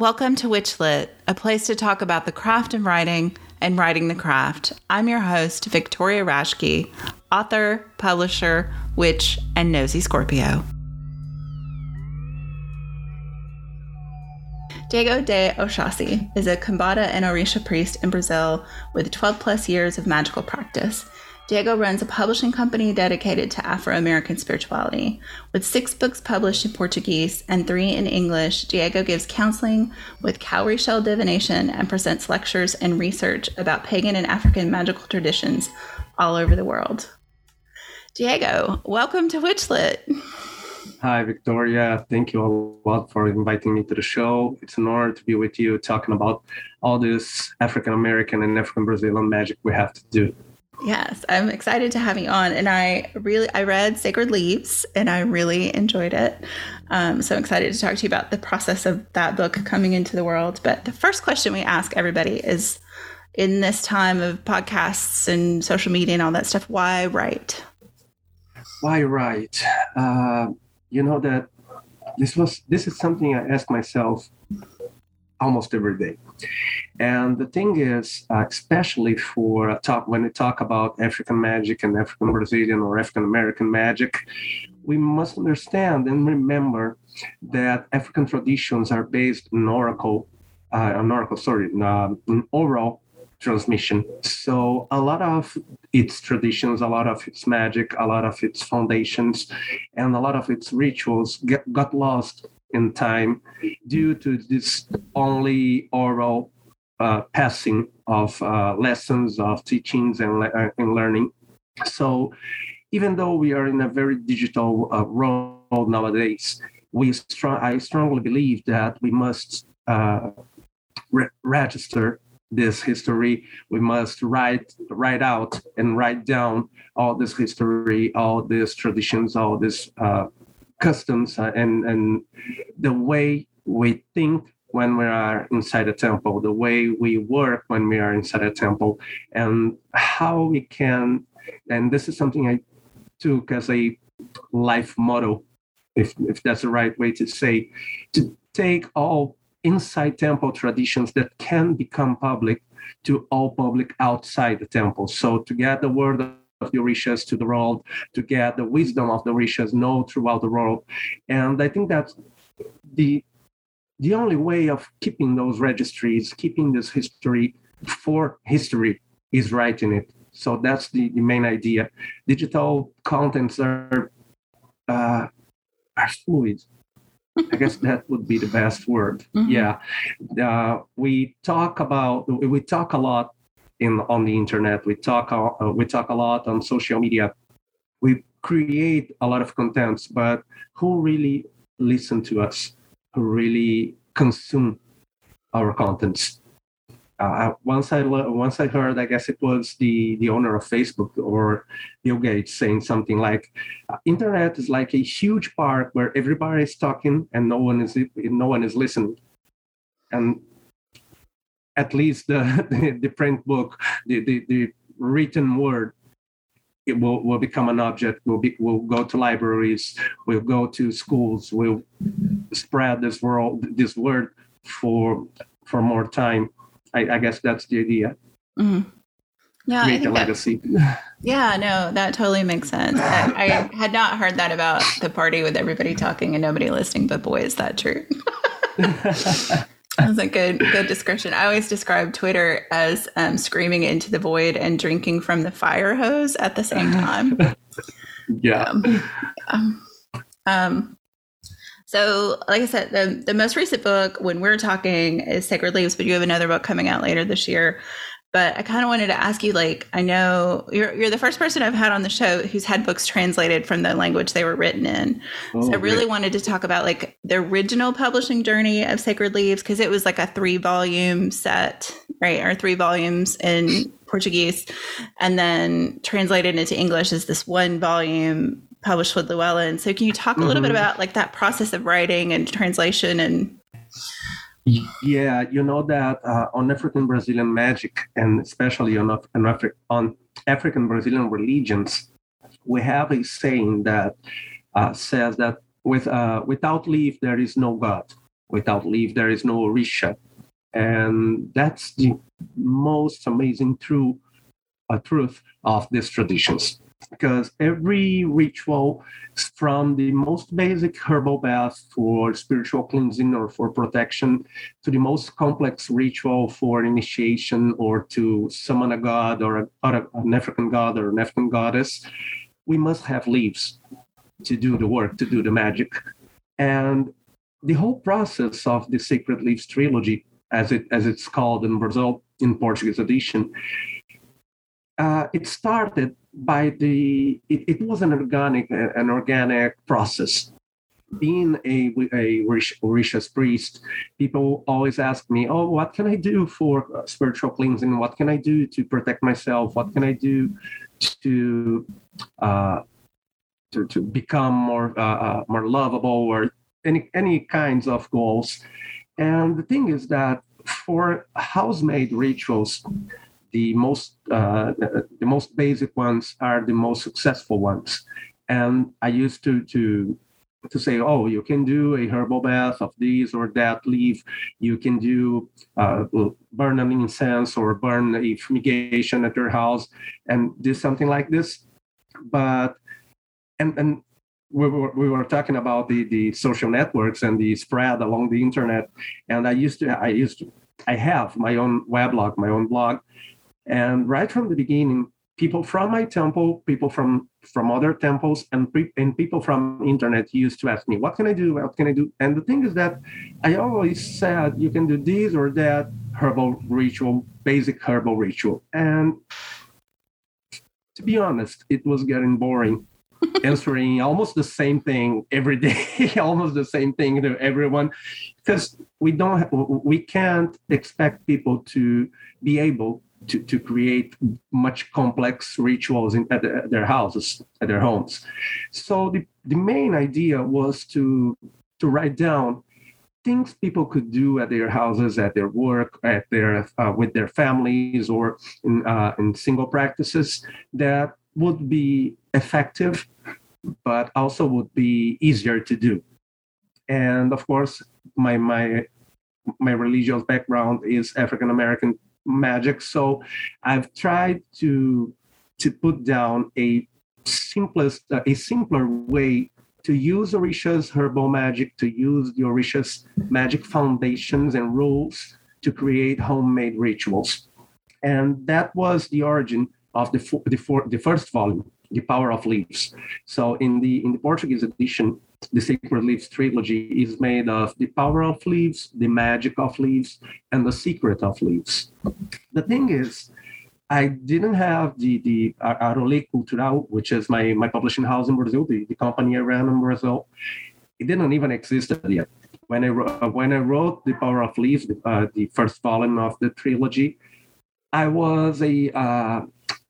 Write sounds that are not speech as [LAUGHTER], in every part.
Welcome to Witchlit, a place to talk about the craft of writing and writing the craft. I'm your host, Victoria Raschke, author, publisher, witch, and nosy Scorpio. Diego de Oxóssi is a Kimbanda and Orisha priest in Brazil with 12 plus years of magical practice. Diego runs a publishing company dedicated to Afro American spirituality. With six books published in Portuguese and three in English, Diego gives counseling with cowrie shell divination and presents lectures and research about pagan and African magical traditions all over the world. Diego, welcome to Witchlit. Hi, Victoria. Thank you a lot for inviting me to the show. It's an honor to be with you talking about all this African American and African Brazilian magic we have to do. Yes, I'm excited to have you on. And I really, I read Sacred Leaves and I really enjoyed it. Um, so I'm excited to talk to you about the process of that book coming into the world. But the first question we ask everybody is in this time of podcasts and social media and all that stuff, why write? Why write? Uh, you know that this was this is something I ask myself almost every day. And the thing is, uh, especially for talk when we talk about African magic and African Brazilian or African American magic, we must understand and remember that African traditions are based on oracle, uh, on oracle, sorry, in, uh, in oral transmission. So a lot of its traditions, a lot of its magic, a lot of its foundations, and a lot of its rituals get, got lost in time due to this only oral uh, passing of uh, lessons, of teachings, and, uh, and learning. So, even though we are in a very digital uh, world nowadays, we str- I strongly believe that we must uh, re- register this history. We must write write out and write down all this history, all these traditions, all these uh, customs and and the way we think when we are inside a temple, the way we work when we are inside a temple, and how we can. And this is something I took as a life motto, if if that's the right way to say, to take all inside temple traditions that can become public to all public outside the temple. So to get the word of the Orishas to the world, to get the wisdom of the Orishas known throughout the world. And I think that the the only way of keeping those registries, keeping this history for history, is writing it. So that's the, the main idea. Digital contents are uh, are fluid. I guess [LAUGHS] that would be the best word. Mm-hmm. Yeah, uh, we talk about we talk a lot in on the internet. We talk uh, we talk a lot on social media. We create a lot of contents, but who really listen to us? Really consume our contents? Uh, once I once I heard, I guess it was the the owner of Facebook or Bill Gates saying something like, uh, "Internet is like a huge park where everybody is talking and no one is no one is listening." And at least the, [LAUGHS] the, the print book, the, the, the, written word, it will, will become an object. Will be will go to libraries. Will go to schools. Will spread this world this word for for more time. I, I guess that's the idea. Mm-hmm. Yeah, Create a legacy. That, [LAUGHS] yeah, no, that totally makes sense. I, I had not heard that about the party with everybody talking and nobody listening, but boy, is that true. [LAUGHS] [LAUGHS] That's a good good description. I always describe Twitter as um, screaming into the void and drinking from the fire hose at the same time. [LAUGHS] yeah. Um, um, um, so, like I said, the the most recent book when we're talking is Sacred Leaves, but you have another book coming out later this year. But I kind of wanted to ask you, like, I know you're you're the first person I've had on the show who's had books translated from the language they were written in. Oh, so I really great. wanted to talk about like the original publishing journey of Sacred Leaves because it was like a three volume set, right, or three volumes in Portuguese, and then translated into English as this one volume published with Llewellyn. So can you talk a little mm-hmm. bit about like that process of writing and translation and yeah, you know that uh, on African Brazilian magic, and especially on, on, Afri- on African Brazilian religions, we have a saying that uh, says that with uh, without leaf there is no God. Without leaf, there is no orisha. And that's the most amazing true, uh, truth of these traditions because every ritual from the most basic herbal bath for spiritual cleansing or for protection to the most complex ritual for initiation or to summon a god or, a, or an African god or an African goddess, we must have leaves to do the work, to do the magic. And the whole process of the Sacred Leaves trilogy, as it as it's called in Brazil in Portuguese edition, uh, it started by the it, it, was an organic an organic process. Being a a Orishas priest people always ask me oh what can i do for spiritual cleansing? What can i do to protect myself? What can i do to uh, to, to become more uh, uh more lovable or any any kinds of goals? And the thing is that for house-made rituals the most uh, the most basic ones are the most successful ones. And i used to to to say oh you can do a herbal bath of this or that leaf. You can do uh, burn an incense or burn a fumigation at your house and do something like this. But and and we were, we were talking about the, the social networks and the spread along the internet. And i used to i used to i have my own weblog my own blog and right from the beginning, people from my temple, people from from other temples, and, pre- and people from internet used to ask me, "What can I do? What can I do?" And the thing is that I always said you can do this or that herbal ritual, basic herbal ritual, and to be honest, it was getting boring. [LAUGHS] answering almost the same thing every day, [LAUGHS] almost the same thing to everyone, because we don't, we can't expect people to be able to, to create much complex rituals in, at, the, at, their houses, at their homes. So the, the main idea was to, to write down things people could do at their houses, at their work, at their uh, with their families, or in, uh, in single practices that would be effective, but also would be easier to do. And of course, my my my religious background is African American magic. So I've tried to to put down a simplest uh, a simpler way to use Orisha's herbal magic, to use the Orisha's magic foundations and rules to create homemade rituals. And that was the origin of the, the, the first volume, The Power of Leaves. So in the in the Portuguese edition, the Sacred Leaves trilogy is made of the power of leaves, the magic of leaves, and the secret of leaves. The thing is, I didn't have the the Arole Cultural, which is my my publishing house in Brazil, the, the company I ran in Brazil. It didn't even exist yet. When I when I wrote the Power of Leaves, the, uh, the first volume of the trilogy, I was a uh,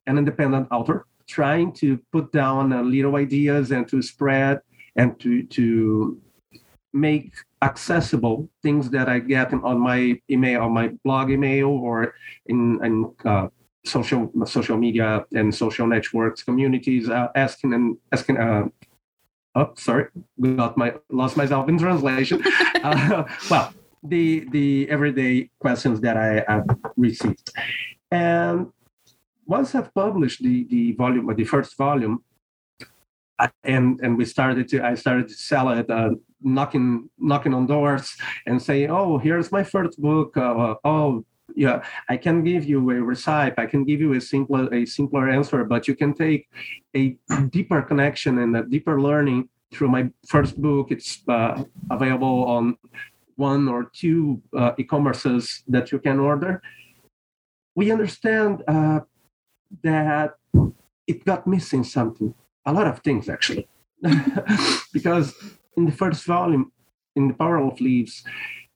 an independent author trying to put down uh, little ideas and to spread and to to make accessible things that I get on my email, on my blog email, or in, in uh, social social media and social networks communities, uh, asking and asking. Uh, oh, sorry, got my lost myself in translation. [LAUGHS] Uh, well, the the everyday questions that I have received, and once I've published the the volume, the first volume, and and we started to I started to sell it, uh, knocking knocking on doors and say, oh, here's my first book. Uh, oh, yeah, I can give you a recipe. I can give you a simpler a simpler answer, but you can take a deeper connection and a deeper learning through my first book. It's uh, available on one or two uh, e-commerces that you can order. We understand uh, that it got missing something a lot of things actually. [LAUGHS] Because in the first volume in the power of leaves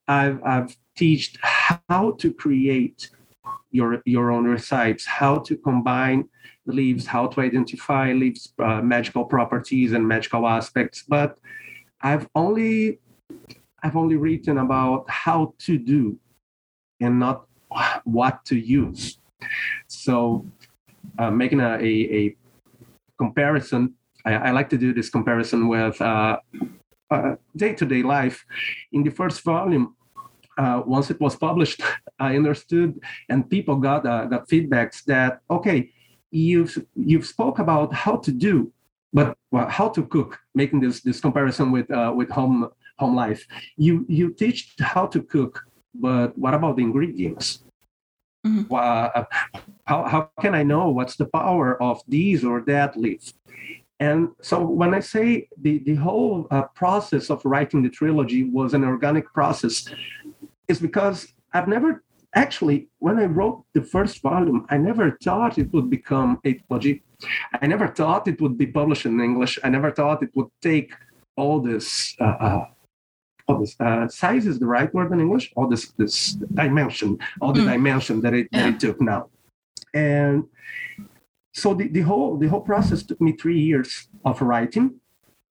i've i've taught how to create your your own recipes how to combine the leaves how to identify leaves uh, magical properties and magical aspects. But i've only i've only written about how to do and not what to use. So uh, making a, a, a comparison. I, I, like to do this comparison with day to day life. In the first volume, uh, once it was published, [LAUGHS] I understood, and people got uh, got feedbacks that okay, you've you've spoke about how to do, but well, how to cook, making this this comparison with uh, with home home life. You you teach how to cook, but what about the ingredients? Mm-hmm. Uh, how, how can I know what's the power of these or that leaf? And so when I say the, the whole uh, process of writing the trilogy was an organic process, is because I've never actually, when I wrote the first volume, I never thought it would become a trilogy. I never thought it would be published in English. I never thought it would take all this. Uh, this uh, size is the right word in English. All this this dimension, all the mm. dimension that it, yeah. that it took now, and so the, the whole the whole process took me three years of writing,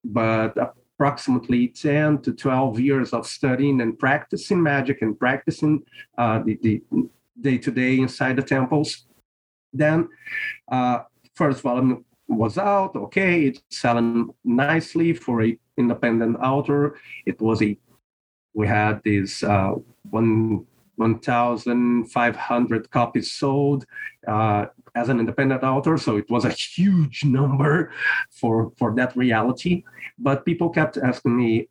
but approximately 10 to 12 years of studying and practicing magic and practicing uh, the, the day-to-day inside the temples. Then uh, first volume was out, okay, it's selling nicely for a independent author. It was a we had this uh, one 1,500 copies sold. Uh, as an independent author, so it was a huge number for for that reality. But people kept asking me,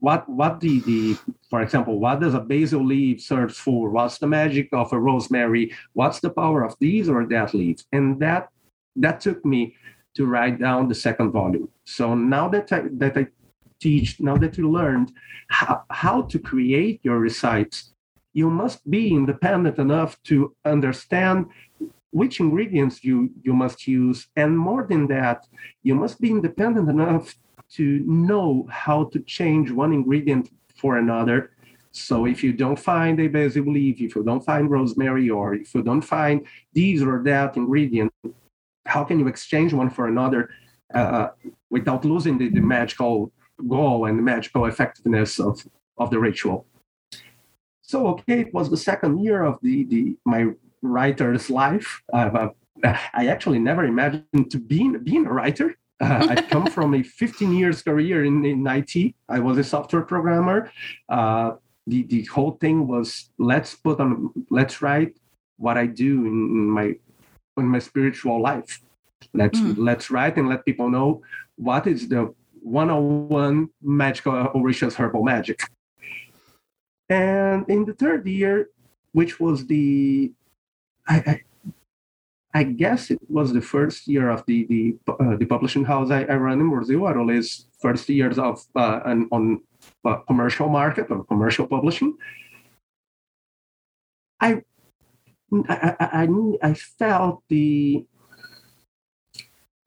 what what the the for example, what does a basil leaf serve for? What's the magic of a rosemary? What's the power of these or that leaf? And that that took me to write down the second volume. So now that I, that I teach, now that you learned how, how to create your recites, you must be independent enough to understand which ingredients you, you must use. And more than that, you must be independent enough to know how to change one ingredient for another. So if you don't find a basil leaf, if you don't find rosemary, or if you don't find these or that ingredient, how can you exchange one for another uh, without losing the, the magical goal and the magical effectiveness of, of the ritual? So okay, it was the second year of the, the my writer's life. Uh, I actually never imagined to being being a writer. Uh, I come [LAUGHS] from a 15 years career in, in IT. I was a software programmer. Uh, the the whole thing was let's put on let's write what I do in, in my in my spiritual life. Let's mm. let's write and let people know what is the 101 magical Orishas herbal magic. And in the third year, which was the, I, I, I guess it was the first year of the the, uh, the publishing house I, I run in Brazil, Arole's first years of uh, an, on uh, commercial market or commercial publishing. I, I, I, I felt the,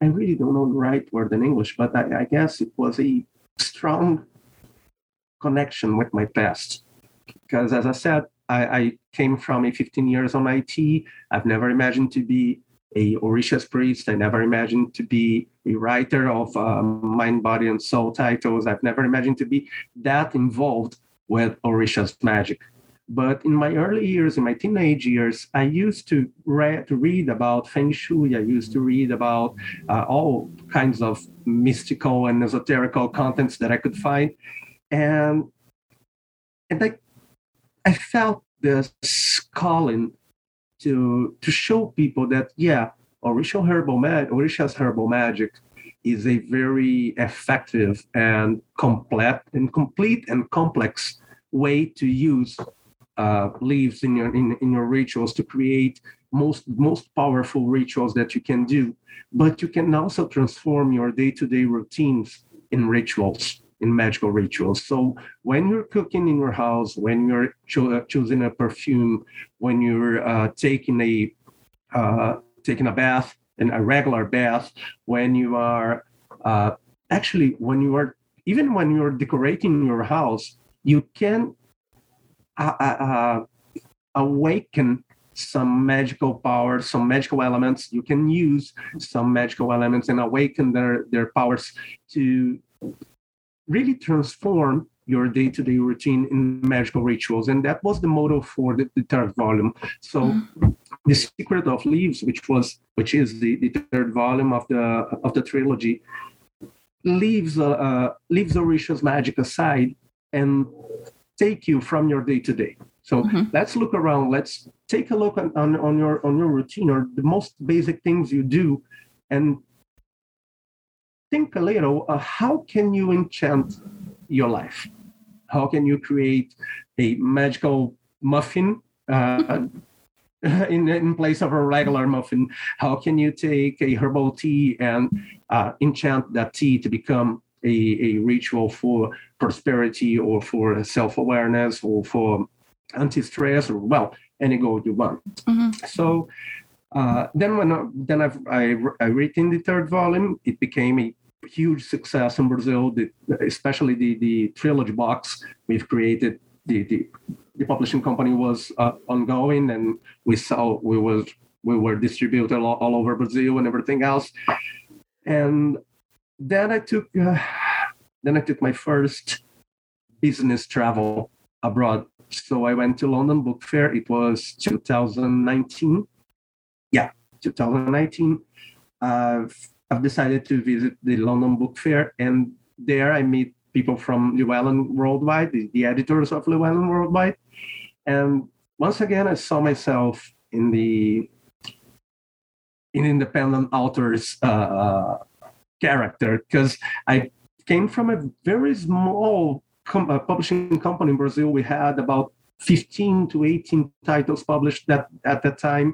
I really don't know the right word in English, but I, I guess it was a strong connection with my past because as I said, I, I, came from a 15 years on IT. I've never imagined to be a Orishas priest. I never imagined to be a writer of um, mind, body, and soul titles. I've never imagined to be that involved with Orishas magic. But in my early years, in my teenage years, I used to, read to read about Feng Shui. I used to read about uh, all kinds of mystical and esoterical contents that I could find. And, and I I felt this calling to to show people that yeah, Orisha herbal mag- Orisha's herbal magic is a very effective and complete and complete and complex way to use uh, leaves in your in, in your rituals to create most most powerful rituals that you can do. But you can also transform your day-to-day routines in rituals in magical rituals. So when you're cooking in your house, when you're cho- uh, choosing a perfume, when you're uh, taking a uh, taking a bath, and a regular bath, when you are uh, actually when you are even when you're decorating your house, you can uh, awaken some magical powers, some magical elements. You can use some magical elements and awaken their their powers to really transform your day-to-day routine in magical rituals and that was the motto for the, the third volume so mm-hmm. the secret of leaves which was which is the, the third volume of the of the trilogy leaves uh, uh, leaves Orisha's magic aside and take you from your day to day. So Mhm. let's look around. Let's take a look on, on, on your on your routine or the most basic things you do, and think a little. Uh, how can you enchant your life? How can you create a magical muffin? Uh, [LAUGHS] [LAUGHS] in, in place of a regular muffin, how can you take a herbal tea and uh, enchant that tea to become a, a ritual for prosperity or for self-awareness or for anti-stress or well any goal you want. Mhm. so uh, then when I, then I've, I, I written the third volume. It became a huge success in brazil. The, especially the, the trilogy box we've created the, the, the publishing company was uh, ongoing and we saw we was we were distributed all, all over brazil and everything else. And then I took uh, then I took my first business travel abroad. So I went to London Book Fair. It was 2019. Yeah, 2019. I've I've decided to visit the London Book Fair, and there I meet people from Llewellyn Worldwide, the, the editors of Llewellyn Worldwide, and once again I saw myself in the in independent authors uh, uh, character because I came from a very small com- uh, publishing company in Brazil. We had about 15 to 18 titles published that at that time,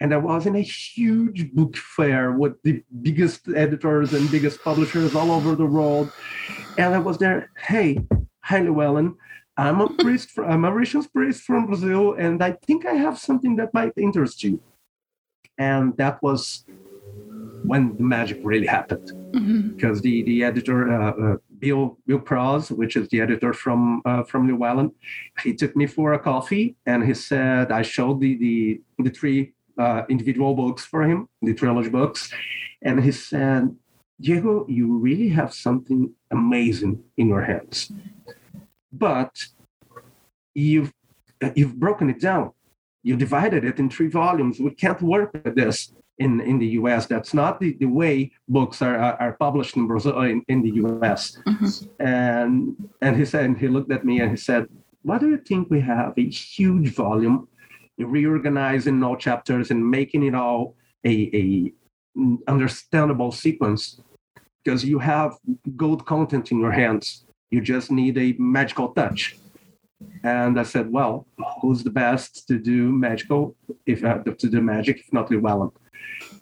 and I was in a huge book fair with the biggest editors and biggest publishers all over the world. And I was there. Hey, hi Llewellyn. I'm a [LAUGHS] priest. From, I'm a Orishas priest from Brazil, and I think I have something that might interest you. And that was when the magic really happened Mhm. because the the editor uh, uh, Bill Bill Krause, which is the editor from uh, from Llewellyn, he took me for a coffee and he said I showed the the the three uh, individual books for him, the trilogy books, and he said, Diego, you really have something amazing in your hands, but you've you've broken it down. You divided it in three volumes. We can't work with this in, in the US. That's not the, the way books are, are, are published in Brazil in, in the US. Mhm. And and he said and he looked at me and he said, Why do you think we have a huge volume, reorganizing all chapters and making it all a, a understandable sequence? Because you have gold content in your hands. You just need a magical touch. And I said, well, who's the best to do magical, if uh, to do magic, if not Llewellyn?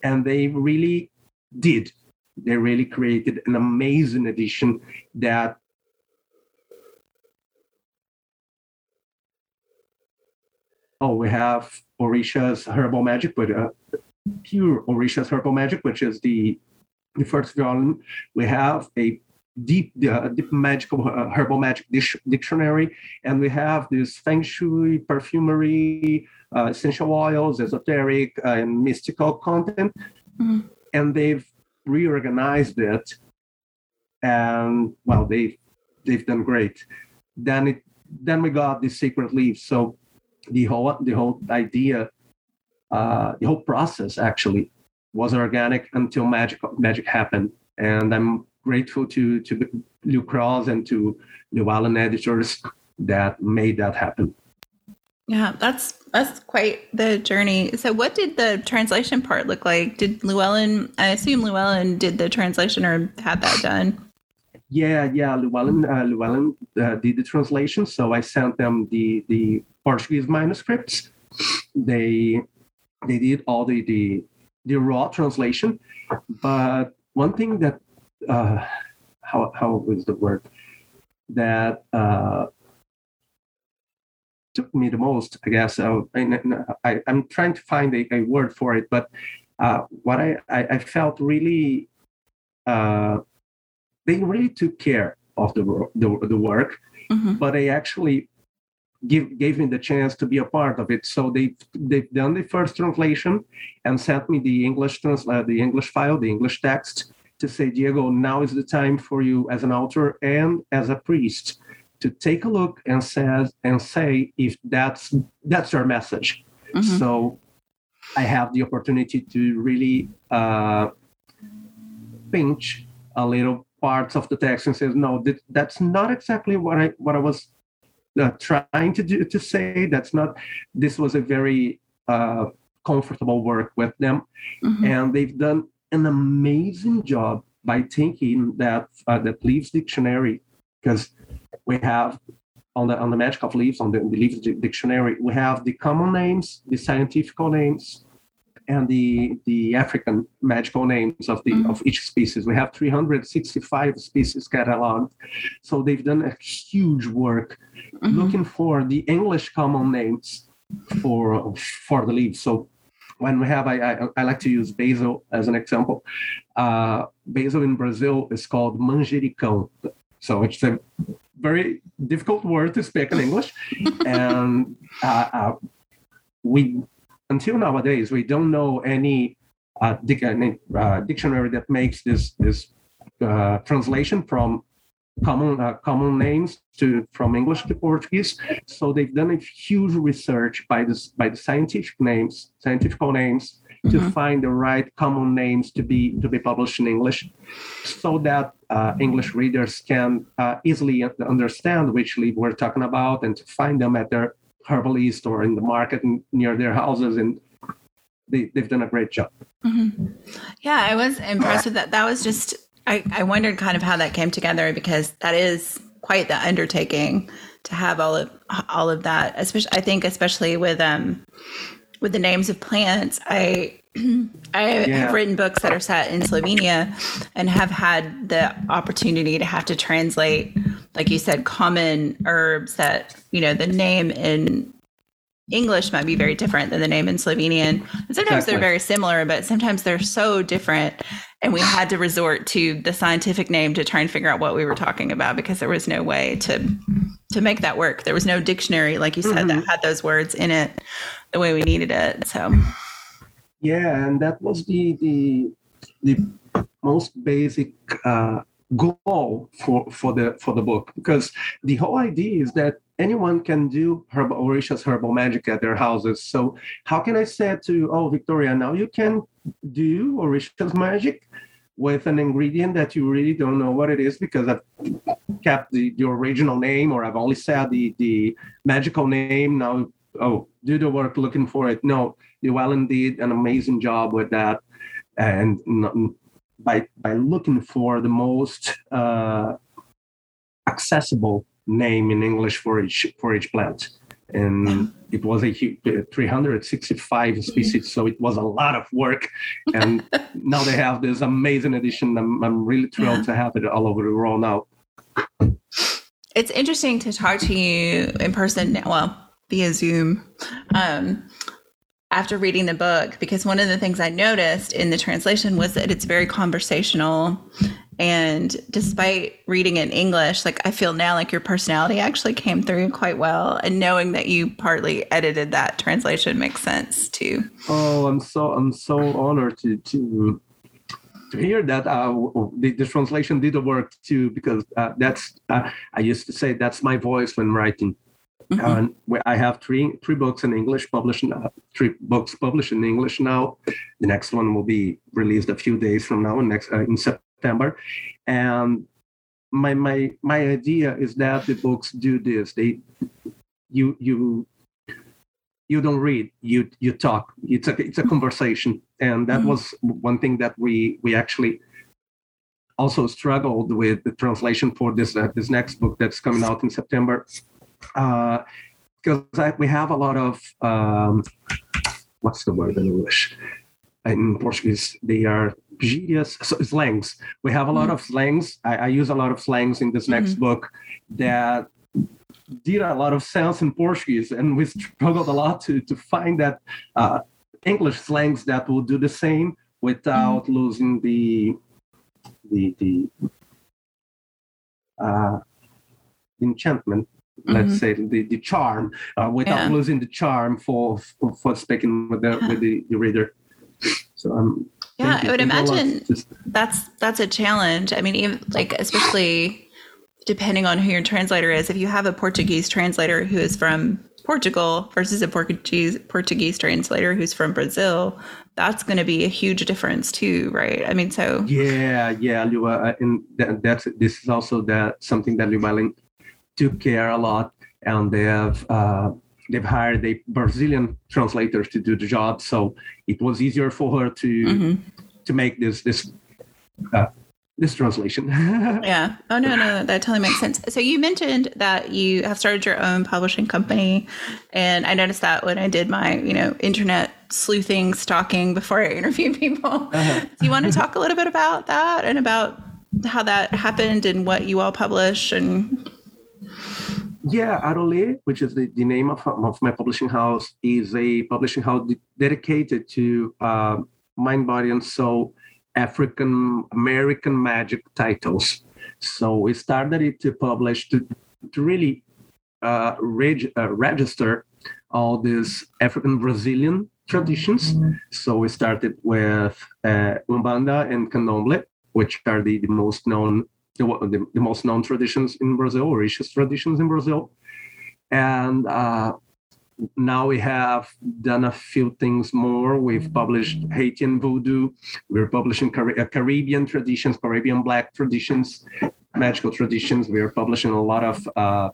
And they really did. They really created an amazing edition that oh, we have Orisha's Herbal Magic, but uh, pure Orisha's Herbal Magic, which is the the first volume. We have a deep, uh, deep magical uh, herbal magic dish, dictionary, and we have this feng shui, perfumery, uh, essential oils, esoteric, uh, and mystical content. Mhm. And they've reorganized it, and well, they they've done great. Then it then we got the sacred leaves. So the whole the whole idea, uh, the whole process actually was organic until magic magic happened, and I'm grateful to to Lou Krause and to Llewellyn editors that made that happen. Yeah, that's that's quite the journey. So, what did the translation part look like? Did Llewellyn? I assume Llewellyn did the translation or had that done. Yeah, yeah. Llewellyn, uh, Llewellyn uh, did the translation, so I sent them the the Portuguese manuscripts. They they did all the the, the raw translation, but one thing that uh, how how was the word that uh, took me the most, I guess. I, I, I'm trying to find a, a word for it, but uh, what I, I, I felt really, uh, they really took care of the, the, the work, hmm but they actually give, gave me the chance to be a part of it. So they, they've done the first translation and sent me the English, trans, uh, the English file, the English text to say, Diego, now is the time for you as an author and as a priest to take a look and says and say if that's that's your message. hmm So I have the opportunity to really uh, pinch a little parts of the text and says, no, that, that's not exactly what I what I was uh, trying to do to say. That's not. This was a very uh, comfortable work with them, mm-hmm. and they've done an amazing job by taking that uh, that Leaves dictionary because we have on the on the magic of leaves on the, the leaves dictionary we have the common names the scientific names and the the African magical names of the mm-hmm. of each species. We have 365 species cataloged, so they've done a huge work mm-hmm. looking for the English common names for for the leaves. So when we have, I, I, I like to use basil as an example. Uh, basil in Brazil is called manjericão. So it's a very difficult word to speak in English, [LAUGHS] and uh, uh, we until nowadays, we don't know any uh, dic- uh, dictionary that makes this this uh, translation from common uh, common names to from English to Portuguese. So they've done a huge research by this by the scientific names, scientific names, mm-hmm. to find the right common names to be to be published in English, so that uh, English readers can uh, easily understand which leaf we're talking about and to find them at their herbalist or in the market near their houses and they, they've done a great job mm-hmm. yeah i was impressed with that that was just I, I wondered kind of how that came together because that is quite the undertaking to have all of all of that especially i think especially with um with the names of plants i [CLEARS THROAT] I yeah. have written books that are set in Slovenia and have had the opportunity to have to translate, like you said, common herbs that, you know, the name in English might be very different than the name in Slovenian. And sometimes exactly. they're very similar, but sometimes they're so different. And we had to resort to the scientific name to try and figure out what we were talking about because there was no way to to make that work. There was no dictionary, like you said, mm-hmm. that had those words in it the way we needed it. So yeah, and that was the the the most basic uh, goal for for the for the book because the whole idea is that anyone can do herbal Orisha's herbal magic at their houses. So how can I say to oh Victoria now you can do Orisha's magic with an ingredient that you really don't know what it is because I've kept the, the original name or I've only said the the magical name. Now oh do the work looking for it. No Llewellyn did an amazing job with that, and by by looking for the most uh, accessible name in English for each for each plant, and it was a 365 species, so it was a lot of work. And [LAUGHS] now they have this amazing edition. I'm I'm really thrilled to have it all over the world now. It's interesting to talk to you in person. now Well, via Zoom. Um, after reading the book because one of the things I noticed in the translation was that it's very conversational. And despite reading in English, like I feel now like your personality actually came through quite well. And knowing that you partly edited that translation makes sense too. Oh, I'm so I'm so honored to to to hear that uh, the, the, translation did work too because uh, that's uh, I used to say that's my voice when writing. Mm-hmm. And I have three three books in English published, uh, three books published in English now. The next one will be released a few days from now, next uh, in September. And my my my idea is that the books do this. They you you you don't read you you talk it's a it's a conversation and that mm-hmm. was one thing that we we actually also struggled with the translation for this uh, this next book that's coming out in september because uh, we have a lot of um, what's the word in English? In Portuguese, they are gírias, so slangs. We have a lot mm-hmm. of slangs. I, I, use a lot of slangs in this next mm-hmm. book that did a lot of sense in Portuguese, and we struggled a lot to to find that uh, English slangs that will do the same without mm-hmm. losing the the the uh, enchantment let's mm-hmm. say the, the charm uh, without yeah. losing the charm for, for, for speaking with the yeah. with the, the, reader so um yeah i would imagine that's that's a challenge i mean even like especially depending on who your translator is if you have a portuguese translator who is from portugal versus a portuguese portuguese translator who's from brazil that's going to be a huge difference too, right? I mean, so yeah, yeah, uh, and that, that's this is also that something that Llewellyn took care a lot, and they have uh, they've hired a Brazilian translator to do the job, so it was easier for her to mm-hmm. to make this this uh, this translation. [LAUGHS] yeah. Oh no, no, that totally makes sense. So you mentioned that you have started your own publishing company, and I noticed that when I did my, you know, internet sleuthing, stalking before I interview people. [LAUGHS] Uh-huh. Do you want to talk a little bit about that and about how that happened and what you all publish and? Yeah, Arole, which is the, the name of, of my publishing house, is a publishing house dedicated to uh, mind, body, and soul African American magic titles. So we started it to publish to, to really uh, reg- uh, register all these African Brazilian traditions. Mm-hmm. So we started with uh, Umbanda and Candomblé, which are the, the most known the, the, the, most known traditions in Brazil, or richest traditions in Brazil. And uh, now we have done a few things more. We've published Haitian voodoo. We're publishing Car- uh, Caribbean traditions, Caribbean Black traditions, magical traditions. We're publishing a lot of uh,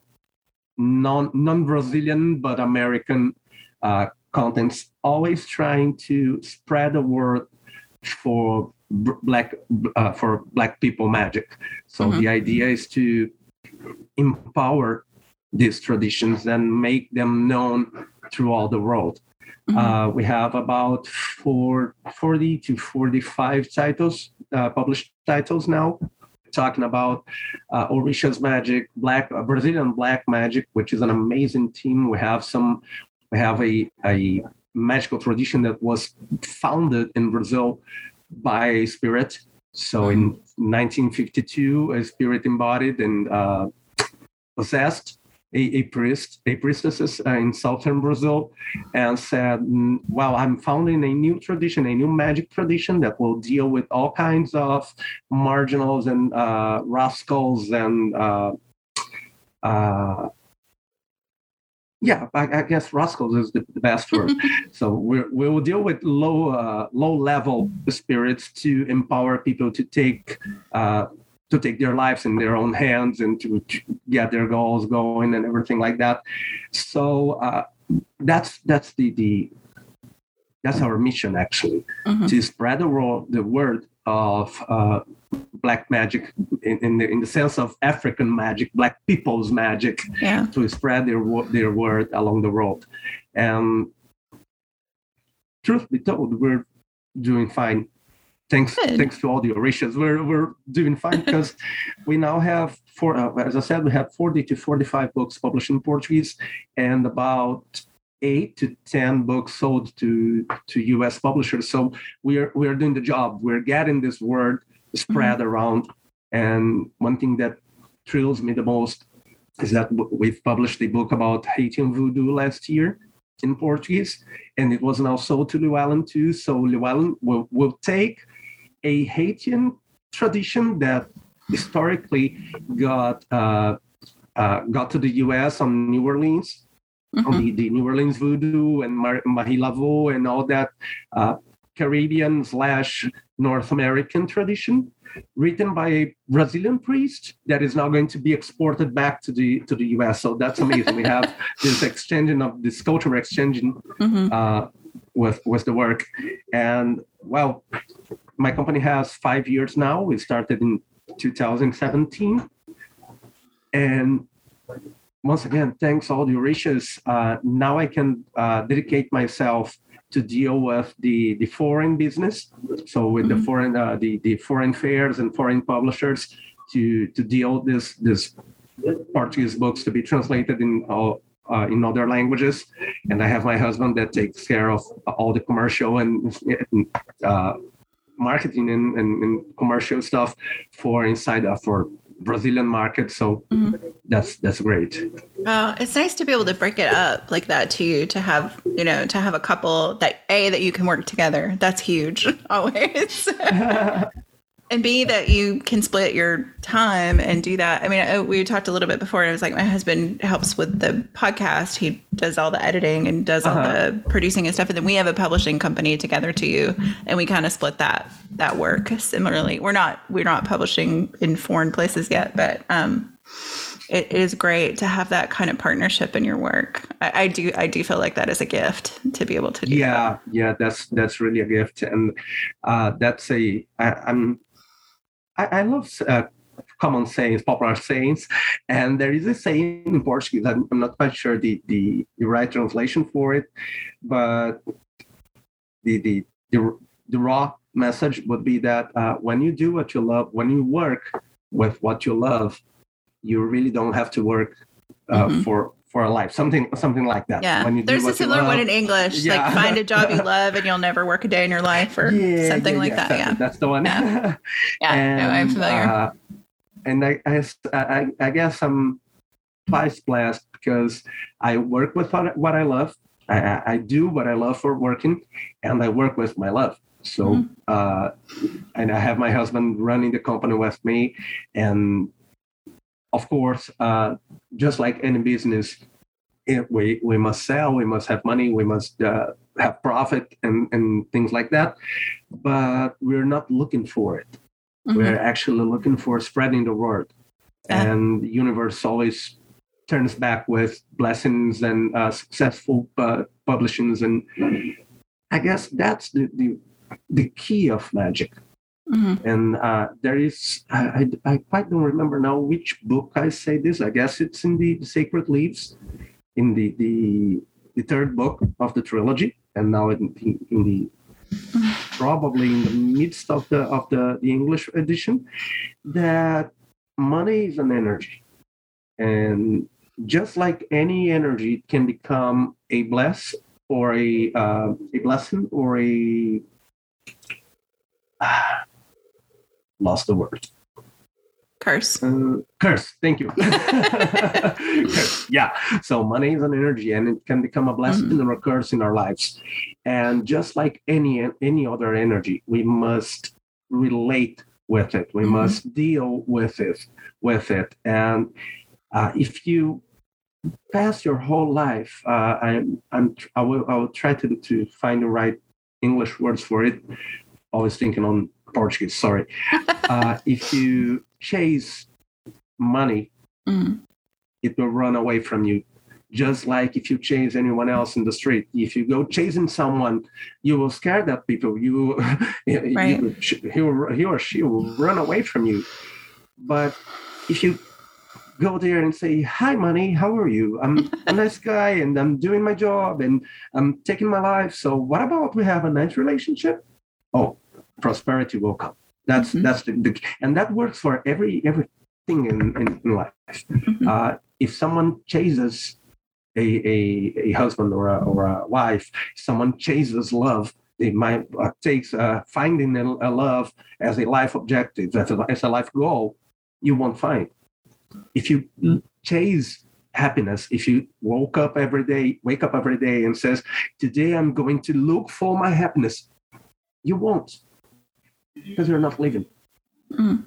non non Brazilian but American uh, contents. Always trying to spread the word for black uh, for black people magic. So mm-hmm. the idea is to empower these traditions and make them known throughout the world. Mm-hmm. Uh, we have about four, 40 to 45 titles, uh, published titles now, talking about uh, Orisha's Magic, Black uh, Brazilian Black Magic, which is an amazing team. We have some, we have a, a magical tradition that was founded in Brazil by a spirit. So in 1952, mm-hmm. a spirit embodied and uh, possessed a, a priest, a priestess uh, in southern Brazil, and said, "Well, I'm founding a new tradition, a new magic tradition that will deal with all kinds of marginals and uh, rascals and." Uh, uh yeah, I, I, guess rascals is the, the best word. [LAUGHS] so we we will deal with low uh, low level spirits to empower people to take uh, to take their lives in their own hands and to, to get their goals going and everything like that. So uh, that's that's the the that's our mission actually mm-hmm. to spread the word the word of uh, black magic in, in the, in the sense of African magic, black people's magic, yeah. to spread their their word along the world. And truth be told, we're doing fine thanks Good. thanks to all the Orishas, we're we're doing fine [LAUGHS] because we now have four. uh, as I said, we have 40 to 45 books published in Portuguese and about eight to 10 books sold to to US publishers. So we're we're doing the job. We're getting this word spread mm-hmm. around. And one thing that thrills me the most is that we've published a book about Haitian voodoo last year in Portuguese, and it was now sold to Llewellyn too. So Llewellyn will, will take a Haitian tradition that historically got uh, uh, got to the U.S. on New Orleans, mm-hmm. the, the, New Orleans voodoo and Mar- Marie and all that uh, Caribbean slash North American tradition, written by a Brazilian priest that is now going to be exported back to the to the U.S. So that's amazing. we have [LAUGHS] this exchanging of this culture exchanging mm-hmm. Uh, with with the work, and well my company has five years now. We started in 2017. And once again, thanks all the Orishas. Uh, now I can uh, dedicate myself to deal with the, the foreign business. So with mm-hmm. the foreign uh, the, the foreign fairs and foreign publishers to to deal this this Portuguese books to be translated in all uh, in other languages, and I have my husband that takes care of all the commercial and uh, marketing and, and, and commercial stuff for inside uh, for Brazilian market. So mm-hmm. that's that's great. Uh, it's nice to be able to break it up like that too. To have you know to have a couple that a that you can work together. That's huge [LAUGHS] always. [LAUGHS] and B that you can split your time and do that. I mean, uh, we talked a little bit before, and it was like my husband helps with the podcast. He does all the editing and does all uh-huh. the producing and stuff, and then we have a publishing company together too, and we kind of split that that work similarly. We're not we're not publishing in foreign places yet, but um, it is great to have that kind of partnership in your work. I, I do I do feel like that is a gift to be able to do. Yeah, that. yeah, that's that's really a gift, and uh, that's a I, I'm I, I love uh, common sayings, popular sayings, and there is a saying in Portuguese. I'm, I'm not quite sure the, the, the right translation for it, but the the the, the raw message would be that uh, when you do what you love, when you work with what you love, you really don't have to work uh, mm-hmm. for for a life, something something like that. Yeah, there's a similar one in English, yeah. like find a job you [LAUGHS] love and you'll never work a day in your life, or yeah, something yeah, like that. Yeah, that's the one. Yeah, [LAUGHS] and, no, I'm familiar. Uh, and I, I, I guess I'm twice blessed because I work with what I love. I, I do what I love for working, and I work with my love. So, mm-hmm. uh, and I have my husband running the company with me, and of course, uh, just like any business, we, we must sell, we must have money, we must uh, have profit and, and things like that. But we're not looking for it. Mm-hmm. We're actually looking for spreading the word. Yeah. And the universe always turns back with blessings and uh, successful uh, publishings. And I guess that's the, the, the key of magic. Mm-hmm. And uh, there is, I, I, I, quite don't remember now which book I say this. I guess it's in the, the Sacred Leaves, in the, the the third book of the trilogy, and now in, in, in the [SIGHS] probably in the midst of the of the, the English edition, that money is an energy, and just like any energy, it can become a bless or a uh, a blessing or a uh, [SIGHS] lost the word. Curse. Uh, curse. Thank you. [LAUGHS] curse. Yeah. So money is an energy, and it can become a blessing mm-hmm. or a curse in our lives. And just like any any other energy, we must relate with it. We mm-hmm. must deal with it. With it. And uh, if you pass your whole life, uh, I, I'm I will I will try to to find the right English words for it. Always thinking on Portuguese, sorry. uh, if you chase money, mm. it will run away from you. Just like if you chase anyone else in the street, if you go chasing someone, you will scare that people. You, [LAUGHS] right. you he, will, he or she will run away from you. But if you go there and say, Hi, money, how are you? I'm [LAUGHS] a nice guy and I'm doing my job and I'm taking my life. So, what about we have a nice relationship? Oh, prosperity will come. That's mm-hmm. that's the, the, and that works for every everything in, in, in life. Mm-hmm. Uh, if someone chases a, a, a husband or a, or a wife, someone chases love, they might uh, takes uh, finding a, a, love as a life objective, as a, as a life goal, you won't find. If you chase happiness, if you woke up every day, wake up every day and says, today I'm going to look for my happiness, you won't because you're not living. Mm.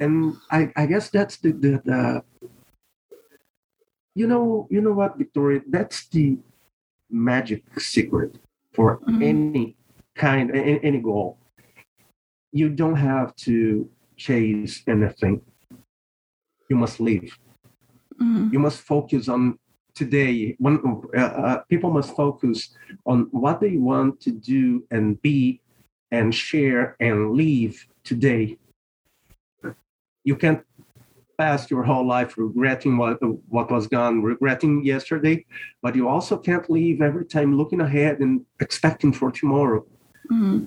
And I, I guess that's the, the, the you know you know what Victoria that's the magic secret for mm. any kind any, any goal. You don't have to chase anything. You must live. Mm. You must focus on today when uh, uh, people must focus on what they want to do and be and share and live today. You can't pass your whole life regretting what what was gone, regretting yesterday, but you also can't live every time looking ahead and expecting for tomorrow, mm-hmm.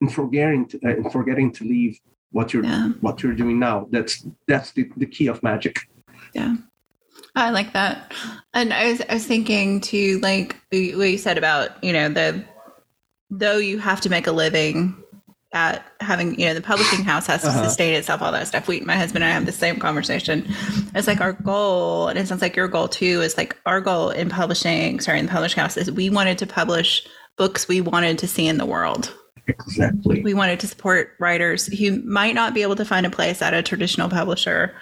and forgetting to, uh, forgetting to leave what you're yeah. what you're doing now. That's that's the, the key of magic. Yeah. I like that. And I was, I was thinking too, like what you said about, you know, the though you have to make a living at having you know the publishing house has to uh-huh. sustain itself all that stuff we my husband and i have the same conversation it's like our goal and it sounds like your goal too is like our goal in publishing sorry in the publishing house is we wanted to publish books we wanted to see in the world Exactly. We wanted to support writers who might not be able to find a place at a traditional publisher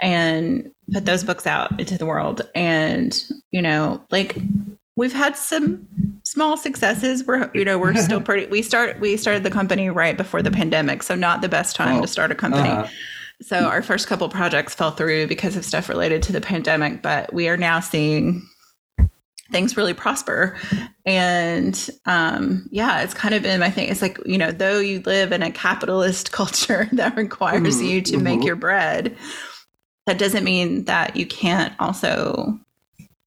and put those books out into the world. And, you know, like we've had some small successes. We're, you know, we're still pretty, we start, we started the company right before the pandemic. So not the best time oh, to start a company. Uh-huh. So our first couple projects fell through because of stuff related to the pandemic, but we are now seeing things really prosper. And um, yeah, it's kind of been my thing. It's like, you know, though you live in a capitalist [LAUGHS] culture that requires mm-hmm. you to mm-hmm. make your bread, that doesn't mean that you can't also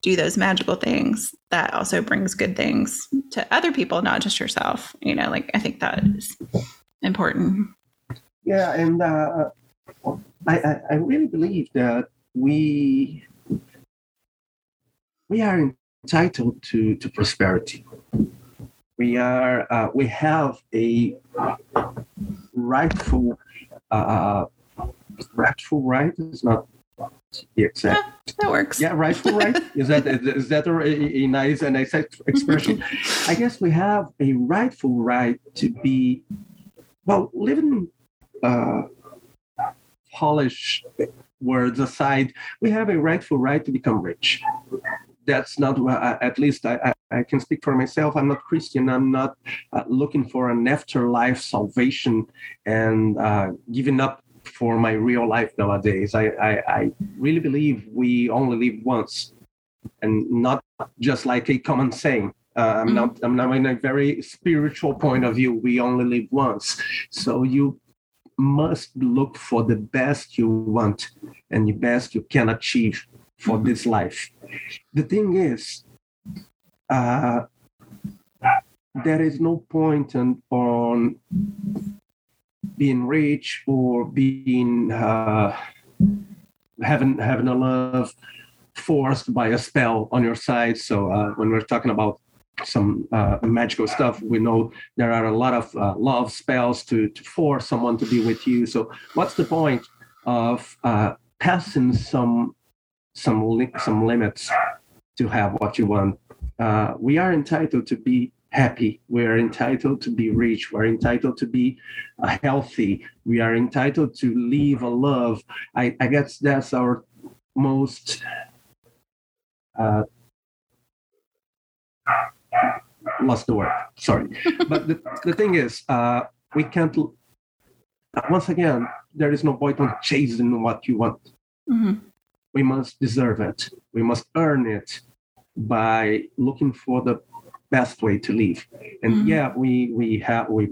do those magical things that also brings good things to other people, not just yourself. You know, like I think that is important. Yeah, and uh, I, I really believe that we we are entitled to, to prosperity. We are uh, we have a rightful uh, rightful right is not the exact. Yeah, that works. Yeah, rightful [LAUGHS] right. is that is that a, a nice and nice expression? [LAUGHS] I guess we have a rightful right to be well living. Uh, Polish words aside, we have a rightful right to become rich that's not at least I, I, can speak for myself i'm not christian i'm not uh, looking for an afterlife salvation and uh, giving up for my real life nowadays I, I, I really believe we only live once and not just like a common saying uh, I'm mm-hmm. not. I'm not in a very spiritual point of view. We only live once, so you must look for the best you want and the best you can achieve for mm-hmm. this life. The thing is, uh, there is no point on, on being rich or being uh, having having a love forced by a spell on your side. So uh, when we're talking about some uh, magical stuff, we know there are a lot of uh, love spells to to force someone to be with you. So what's the point of uh, passing some some li- some limits to have what you want. Uh, we are entitled to be happy. We are entitled to be rich. We're entitled to be uh, healthy. We are entitled to live a love. I, I guess that's our most uh, lost the word. Sorry, [LAUGHS] but the, the thing is, uh, we can't. Once again, there is no point on chasing what you want. Mm-hmm we must deserve it. We must earn it by looking for the best way to live. And mm-hmm. yeah, we we have we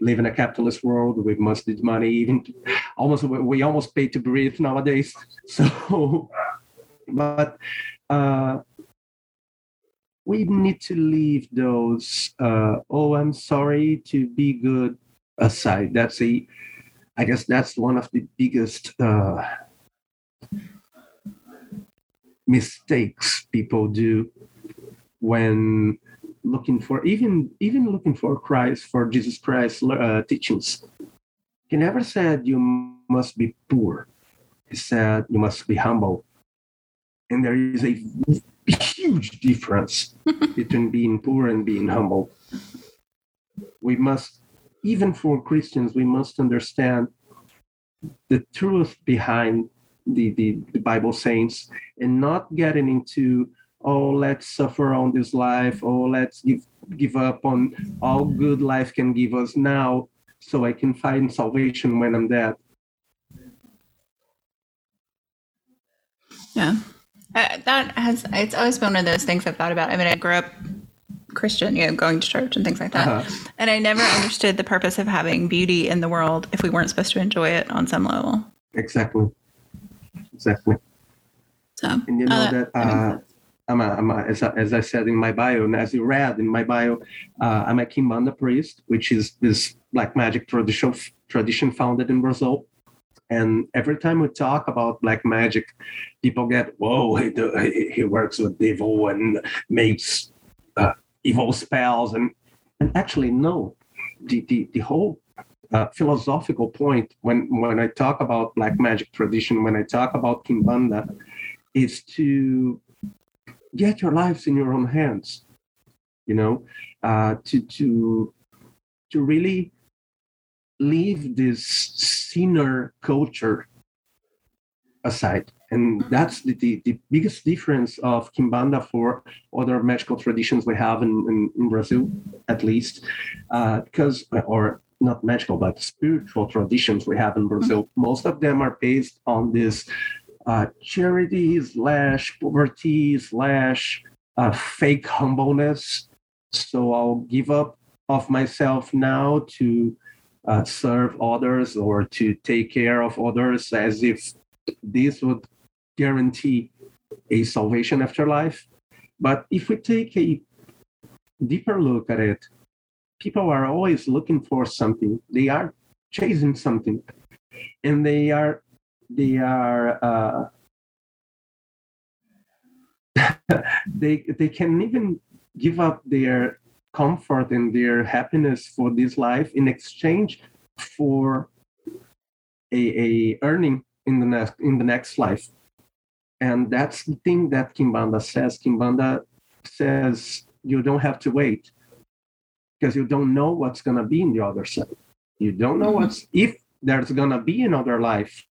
live in a capitalist world. We must need money. Even to, almost we almost pay to breathe nowadays. [LAUGHS] So, but uh, we need to leave those. Uh, oh, I'm sorry to be good aside. That's a. I guess that's one of the biggest. Uh, mistakes people do when looking for even even looking for Christ for Jesus Christ uh, teachings. He never said you must be poor. He said you must be humble. And there is a huge difference [LAUGHS] between being poor and being humble. We must, even for Christians, we must understand the truth behind the, the, the Bible saints and not getting into, oh, let's suffer on this life, oh, let's give, give up on all good life can give us now so I can find salvation when I'm dead. Yeah. Uh, that has, it's always been one of those things I've thought about. I mean, I grew up Christian, you know, going to church and things like that. Uh-huh. And I never understood the purpose of having beauty in the world if we weren't supposed to enjoy it on some level. Exactly exactly. So, and you know uh, that uh, I'm, a, I'm a, as, I, as I said in my bio, and as you read in my bio, uh, I'm a Kimbanda priest, which is this black magic tradition tradition founded in Brazil. And every time we talk about black magic, people get, whoa, he, do, he, he works with devil and makes uh, evil spells. And, and actually, no, the, the, the whole uh, philosophical point when when I talk about black magic tradition, when I talk about Kimbanda, is to get your lives in your own hands. You know, uh, to to to really leave this sinner culture aside. And that's the, the, the biggest difference of Kimbanda for other magical traditions we have in, in, in Brazil, at least. Uh, because, or not magical, but spiritual traditions we have in Brazil, most of them are based on this uh, charity slash poverty slash uh, fake humbleness. So I'll give up of myself now to uh, serve others or to take care of others as if this would guarantee a salvation afterlife. But if we take a deeper look at it, people are always looking for something. They are chasing something, and they are they are uh, [LAUGHS] they they can even give up their comfort and their happiness for this life in exchange for a, a earning in the next in the next life. And that's the thing that kimbanda says. Kimbanda says you don't have to wait because you don't know what's going to be in the other side. You don't know what's if there's going to be another life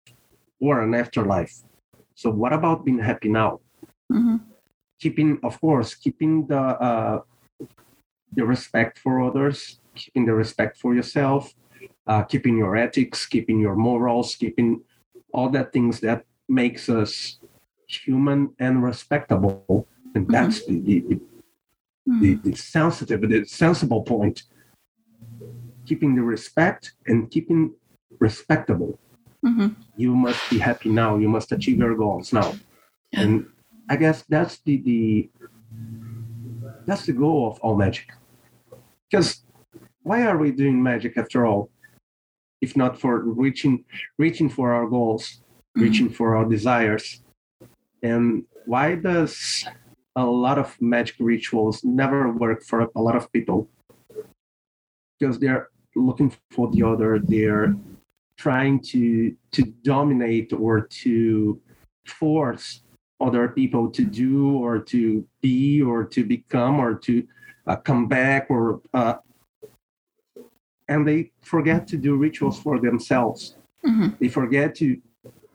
or an afterlife. So what about being happy now? Mm-hmm. keeping of course keeping the uh, the respect for others keeping the respect for yourself uh, keeping your ethics keeping your morals keeping all that things that makes us human and respectable. And that's the, the, the, the, the sensitive the sensible point. Keeping the respect and keeping respectable Mm-hmm. you must be happy now. You must achieve your goals now. And i guess that's the the that's the goal of all magic. Because why are we doing magic after all if not for reaching reaching for our goals reaching for our desires? And why does a lot of magic rituals never work for a lot of people? Because they're looking for the other they're trying to to dominate or to force other people to do or to be or to become or to uh, come back or uh, and they forget to do rituals for themselves. Mm-hmm. they forget to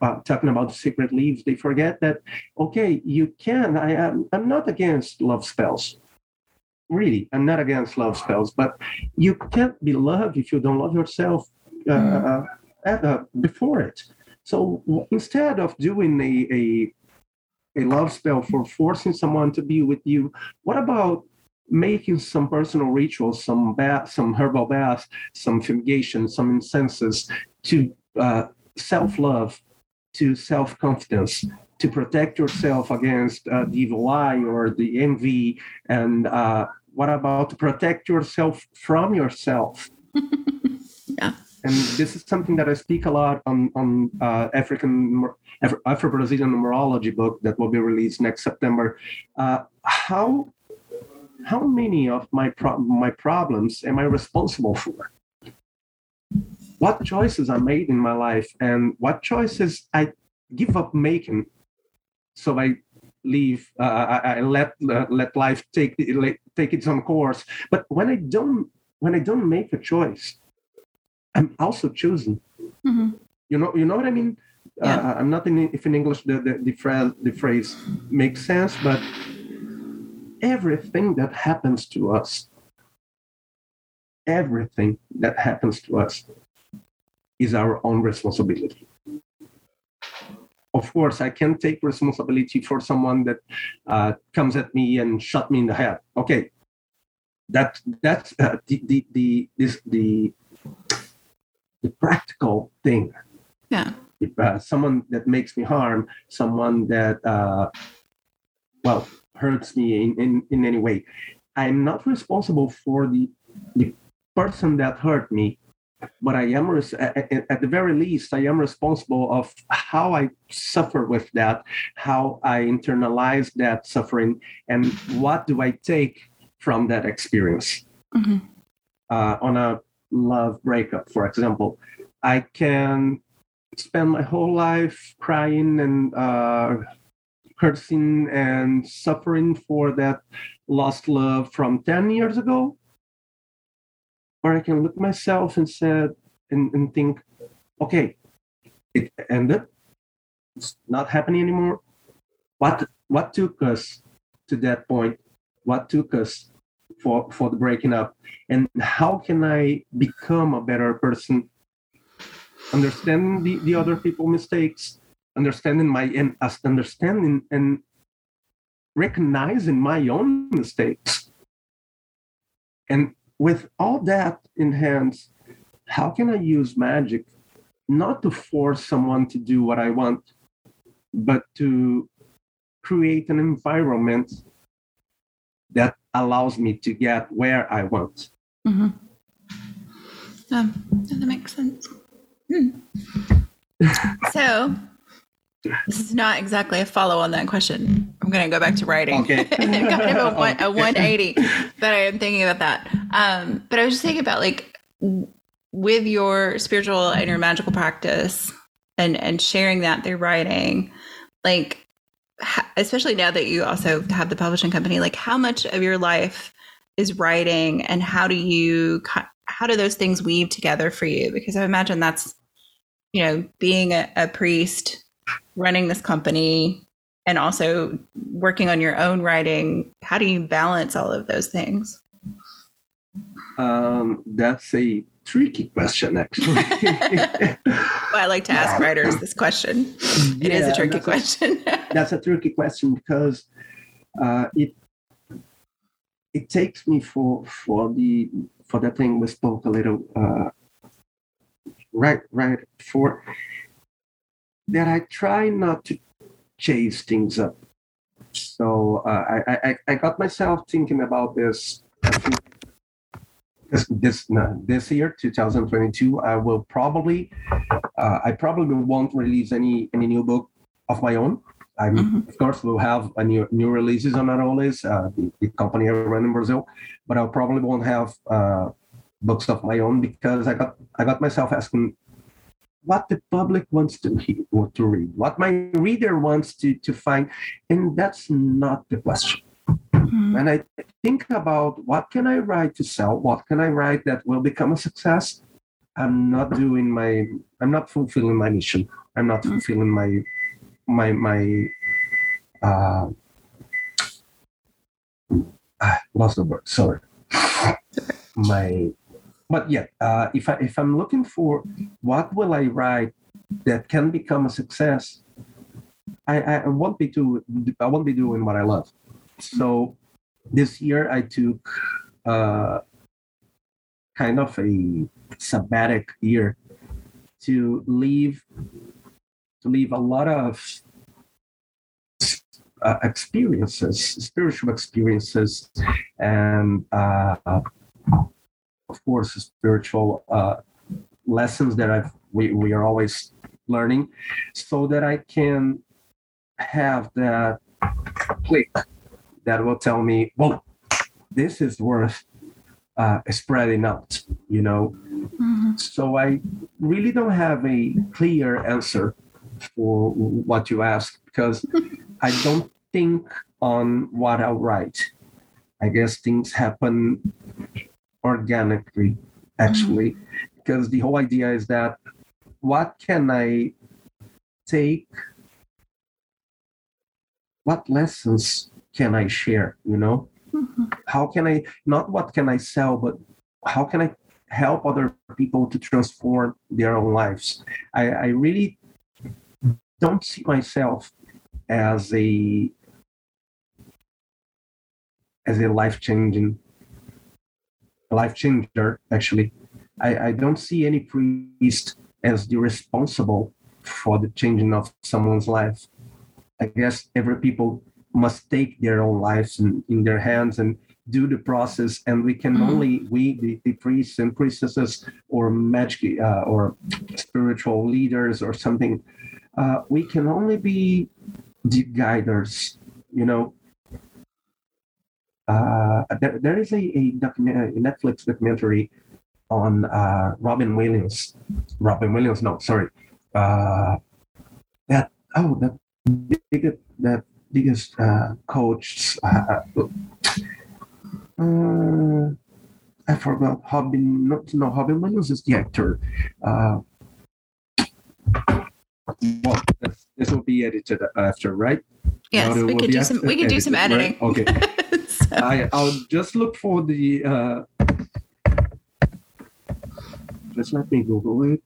uh, talking about Sacred Leaves they forget that okay you can i am i'm not against love spells. Really i'm not against love spells but you can't be loved if you don't love yourself uh, before it. So instead of doing a, a a love spell for forcing someone to be with you what about making some personal rituals some bath some herbal baths some fumigation some incenses to uh, self-love to self-confidence to protect yourself against uh, the evil eye or the envy? And uh, what about to protect yourself from yourself? [LAUGHS] Yeah. And this is something that i speak a lot on on uh, african Afro- afro-brazilian numerology book that will be released next september uh, how how many of my pro- my problems am i responsible for what choices I made in my life and what choices I give up making. So I leave, uh, I, I let uh, let life take take its own course. But when I don't when I don't make a choice, I'm also choosing. Mm-hmm. You know, you know what I mean. Yeah. Uh, I'm not in, if in English the the, the phrase the phrase makes sense, but everything that happens to us, everything that happens to us, is our own responsibility. Of course, I can take responsibility for someone that uh, comes at me and shot me in the head. Okay, that that's uh, the the the this the the practical thing. Yeah. If uh, someone that makes me harm, someone that uh, well hurts me in, in in any way, I'm not responsible for the the person that hurt me but I am res- at, at the very least I am responsible of how I suffer with that, how I internalize that suffering, and what do I take from that experience. Mm-hmm. Uh, on a love breakup, for example, I can spend my whole life crying and uh, cursing and suffering for that lost love from 10 years ago or I can look myself and said and, and think, okay, it ended. It's not happening anymore. What what took us to that point? What took us for for the breaking up? And how can I become a better person? Understanding the, the other people mistakes, understanding my and understanding and recognizing my own mistakes. And with all that in hand, how can I use magic not to force someone to do what I want, but to create an environment that allows me to get where I want. Mm-hmm. Um, that makes sense. Hmm. [LAUGHS] so, this is not exactly a follow on that question. I'm going to go back to writing. Okay. [LAUGHS] kind of a, one, a 180, but I am thinking about that. Um, but I was just thinking about like with your spiritual and your magical practice and and sharing that through writing, like especially now that you also have the publishing company like how much of your life is writing and how do you how do those things weave together for you? Because i imagine that's you know being a, a priest running this company and also working on your own writing how do you balance all of those things? Um, that's a tricky question, actually. [LAUGHS] well, I like to ask writers this question. It yeah, is a tricky that's question. A, [LAUGHS] that's a tricky question because uh, it it takes me for for the for the thing we spoke a little uh, right right for that I try not to chase things up. So uh, I, I I got myself thinking about this this this no, this year 2022 i will probably uh, i probably won't release any any new book of my own i mm-hmm. of course will have a new new releases on Aroles, uh, the, the, company i run in brazil but i probably won't have uh, books of my own because i got i got myself asking what the public wants to hear, to read what my reader wants to to find and that's not the question Mm-hmm. And I think about what can I write to sell? What can I write that will become a success? I'm not doing my I'm not fulfilling my mission. I'm not mm-hmm. fulfilling my my my uh I lost the word, sorry. my but yeah, uh, if I if I'm looking for what will I write that can become a success, I, I won't be do I won't be doing what I love. So this year I took uh, kind of a sabbatic year to leave to leave a lot of uh, experiences, spiritual experiences, and uh, of course spiritual uh, lessons that I've we, we are always learning, so that I can have that click that will tell me, well, this is worth uh, spreading out, you know? Mm-hmm. So I really don't have a clear answer for what you ask because [LAUGHS] I don't think on what I'll write. I guess things happen organically, actually, mm-hmm. because the whole idea is that what can I take? What lessons can I share? You know, mm-hmm. how can I not what can I sell, but how can I help other people to transform their own lives? I, I really don't see myself as a as a life changing life changer actually I, I don't see any priest as the responsible for the changing of someone's life i guess every people must take their own lives in, in their hands and do the process. And we can mm-hmm. only we the, the, priests and priestesses or magic uh, or spiritual leaders or something uh, we can only be the guiders you know. Uh, there, there is a, a, document, a netflix documentary on uh, robin williams. Robin williams no sorry. Uh, that oh that that biggest uh, coach. Uh, uh, I forgot Robin. Not no Robin Williams is the actor. Uh, well, this, this will be edited after, right? Yes, we will could do some. We could do some right? editing. Okay. [LAUGHS] So- I, I'll just look for the. Uh, just let me Google it.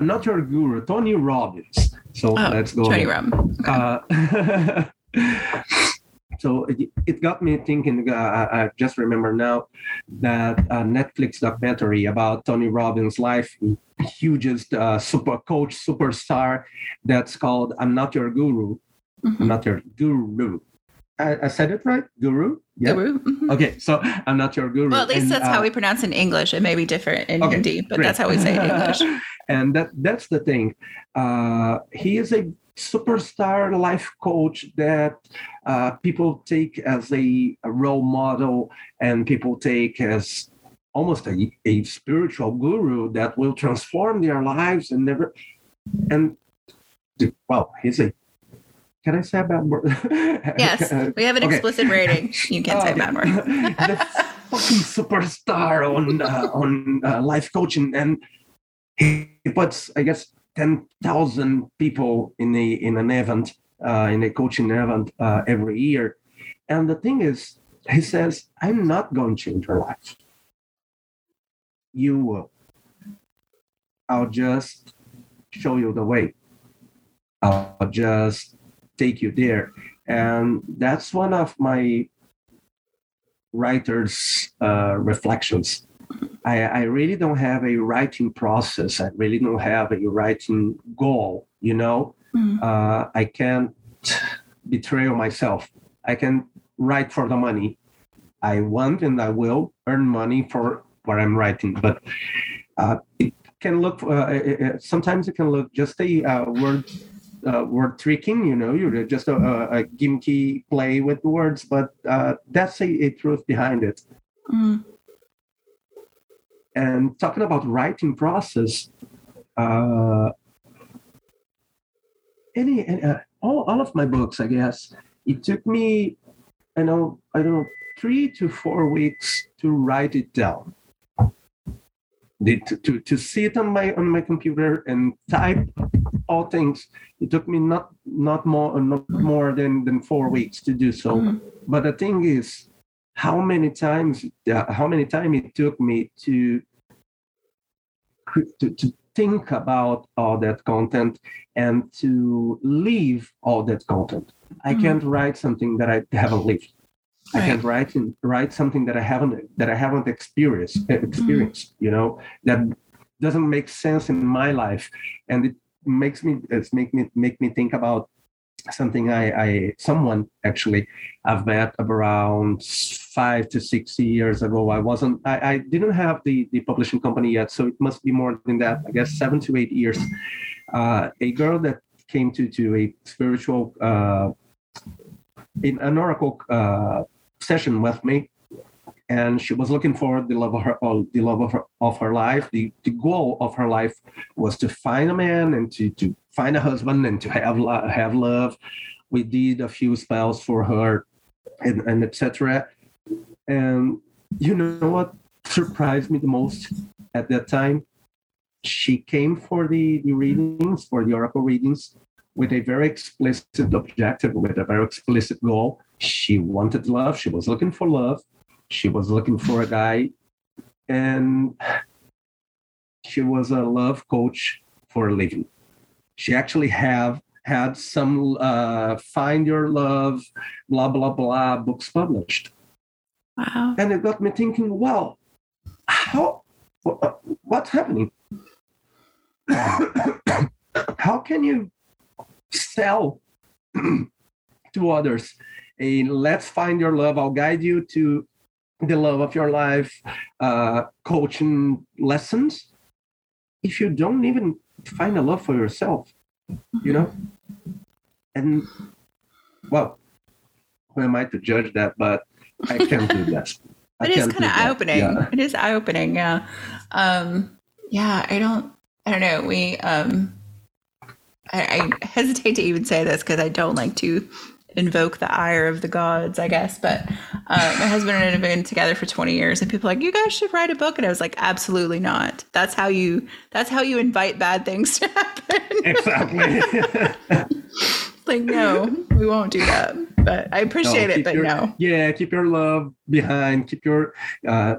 I'm not your guru, Tony Robbins. So oh, let's go. Tony. Okay. Uh, [LAUGHS] so it, it got me thinking. Uh, I just remember now that uh, Netflix documentary about Tony Robbins' life, hugest uh, super coach, superstar, that's called "I'm Not Your Guru." I'm Mhm. not your guru. I, I said it right, guru. Yeah. Guru. Mhm. Okay, so I'm not your guru. Well, at least And, that's uh, how we pronounce it in English. It may be different in Okay, Hindi, but great. that's how we say it in English. [LAUGHS] and that that's the thing. Uh, he is a superstar life coach that uh, people take as a, a role model, and people take as almost a, a spiritual guru that will transform their lives and never. And well, he's a. Can I say a bad word? [LAUGHS] Yes, we have an Okay. explicit rating. You can't say a bad word. [LAUGHS] the fucking superstar on uh, on uh, life coaching, and he puts, I guess, ten thousand people in a in an event, uh, in a coaching event uh, every year. And the thing is, he says, "I'm not going to change your life. You will. I'll just show you the way. I'll just take you there." And that's one of my writer's uh, reflections. I, I really don't have a writing process. I really don't have a writing goal. You know, Mhm. uh, I can't betray myself. I can write for the money. I want and I will earn money for what I'm writing, but uh, it can look. Uh, uh, uh, sometimes it can look just a uh, word uh, word tricking. You know, you're just a, a, a gimmicky play with words, but uh, that's a, a truth behind it. Mm. And talking about writing process, uh, any, any uh, all, all of my books, I guess, it took me, I know, I don't know, three to four weeks to write it down. The- To, to, to sit on my on my computer and type all things. It took me not not more not more than, than four weeks to do so. Mhm. But the thing is, how many times uh, how many time it took me to, to to think about all that content and to leave all that content. I Mhm. can't write something that I haven't lived. I can't write in, write something that I haven't that I haven't experienced experienced. You know that doesn't make sense in my life, and it makes me it's make me make me think about something I, I someone actually I've met around five to six years ago. I wasn't I, I didn't have the the publishing company yet, so it must be more than that. I guess seven to eight years. Uh, a girl that came to to a spiritual uh, in an oracle uh, session with me and she was looking for the love of her oh, the love of her, of her life the, the goal of her life was to find a man and to, to find a husband and to have have love. We did a few spells for her and, and etc and you know what surprised me the most at that time? She came for the, the readings for the oracle readings with a very explicit objective with a very explicit goal. She wanted love. She was looking for love. She was looking for a guy. And she was a love coach for a living she actually have had some uh, find your love blah blah blah books published. Wow. and it got me thinking well how what's happening? [COUGHS] How can you sell [CLEARS THROAT] to others? A let's find your love. I'll guide you to the love of your life uh, coaching lessons. If you don't even find a love for yourself you know and well who am i to judge that but i can't do that [LAUGHS] It is kind of eye opening. Yeah. It is eye opening. Yeah. Um, yeah. I don't. I don't know. We. Um, I, I hesitate to even say this because I don't like to invoke the ire of the gods, I guess. But uh, my husband and I have been together for 20 years, and people are like, you guys should write a book. And I was like, absolutely not. That's how you. That's how you invite bad things to [LAUGHS] happen. Exactly. [LAUGHS] like, no, we won't do that. But I appreciate No, it, but your- no. yeah, keep your love behind. Keep your uh,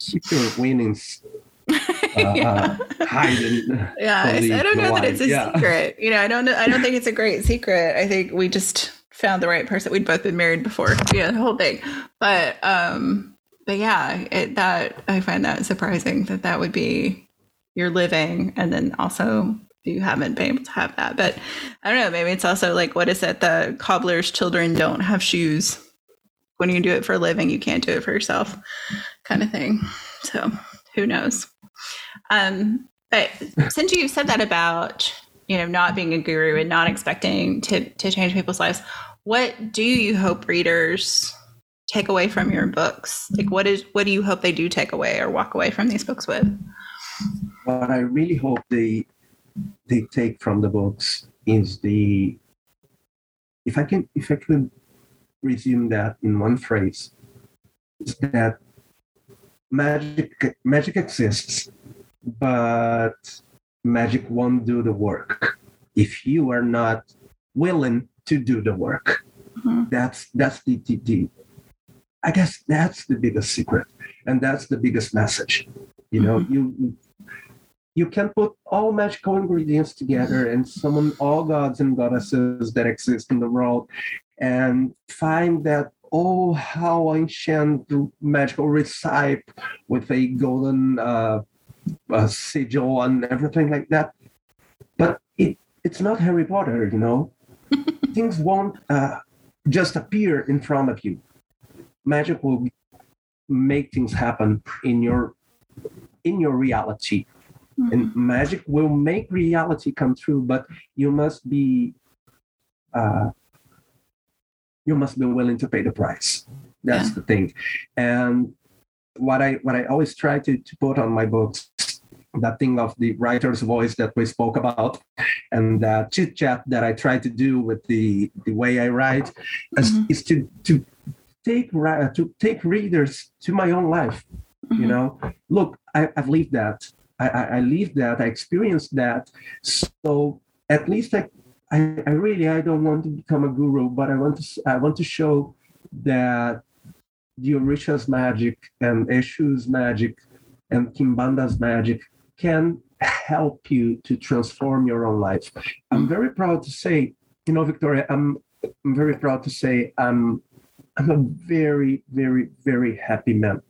keep your winnings uh, [LAUGHS] uh. [LAUGHS] Yeah, from it's, the- I don't know that it's a. Yeah. secret. [LAUGHS] You know, I don't know. I don't think it's a great secret. I think we just found the right person. We'd both been married before. Yeah, the whole thing. But um, but yeah, it, that I find that surprising that that would be your living, and then also you haven't been able to have that. But I don't know. Maybe it's also like what is it? The cobbler's children don't have shoes. When you do it for a living, you can't do it for yourself, kind of thing. So who knows? Um, but since you've said that about you know not being a guru and not expecting to to change people's lives, what do you hope readers take away from your books? Like, what is what do you hope they do take away or walk away from these books with? What I really hope they they take from the books is the if I can if I could resume that in one phrase, is that magic magic exists, but magic won't do the work if you are not willing to do the work. Mhm. That's that's the, the, the I guess that's the biggest secret, and that's the biggest message. You know, you you can put all magical ingredients together and summon all gods and goddesses that exist in the world, and find that oh how ancient magical recipe with a golden uh, uh, sigil and everything like that. But it it's not Harry Potter, you know. [LAUGHS] Things won't uh, just appear in front of you. Magic will make things happen in your in your reality and magic will make reality come true but you must be uh, you must be willing to pay the price that's Yeah. the thing and what i what i always try to, to put on my books that thing of the writer's voice that we spoke about and that chit chat that i try to do with the the way i write is, Mhm. is to to take to take readers to my own life you Mhm. know look I, i've lived that I, I, I lived that i experienced that so at least I, I i really i don't want to become a guru but i want to I want to show that the Orisha's magic and Eshu's magic and Kimbanda's magic can help you to transform your own life. I'm very proud to say, you know, Victoria, I'm, I'm very proud to say I'm I'm a very, very, very happy man.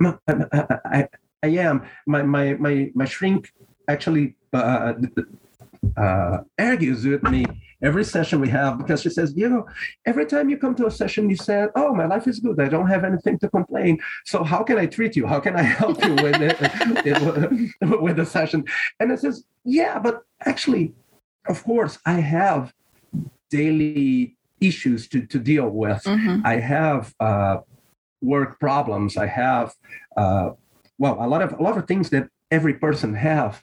I, I, I am. My my my my shrink actually uh, uh, argues with me every session we have because she says, you know, every time you come to a session, you say, "Oh, my life is good. I don't have anything to complain. So how can I treat you? How can I help you with it, [LAUGHS] with the session?" And it says, "Yeah, but actually, of course, I have daily issues to to deal with. Mhm. I have uh, work problems. I have uh, well, a lot of a lot of things that every person have,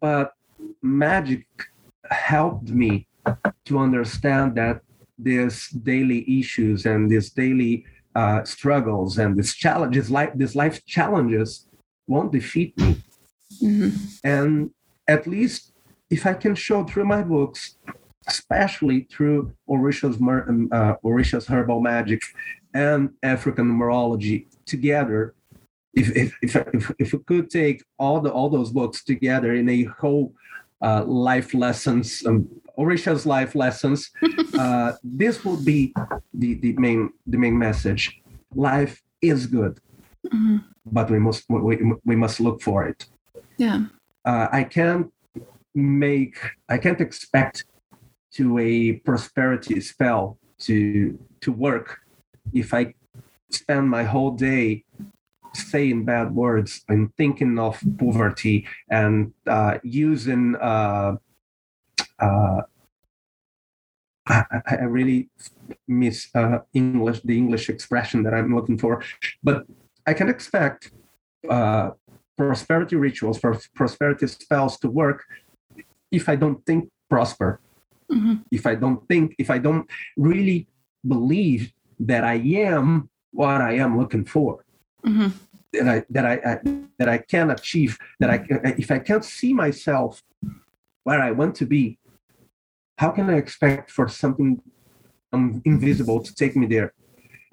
but magic helped me to understand that these daily issues and these daily uh, struggles and these challenges, like these life challenges, won't defeat me. Mhm. And at least if I can show through my books, especially through Orisha's, um, uh, Orisha's herbal magic and African numerology together, if, if, if, if, if we could take all, the, all those books together in a whole uh, life lessons, um, Orisha's life lessons, [LAUGHS] uh, this will be the, the, main, the main message. Life is good, Mhm. but we must, we, we must look for it Yeah. uh, I can't make, I can't expect to a prosperity spell to to work if I spend my whole day saying bad words and thinking of poverty and uh, using. Uh, uh, I, I really miss uh, English, the English expression that I'm looking for, but I can expect uh, prosperity rituals, for prosperity spells to work if I don't think prosper. mm-hmm. if I don't think, if I don't really believe that I am what I am looking for. Mm-hmm. That I that I, I, that I can achieve. That I if I can't see myself where I want to be, how can I expect for something invisible to take me there?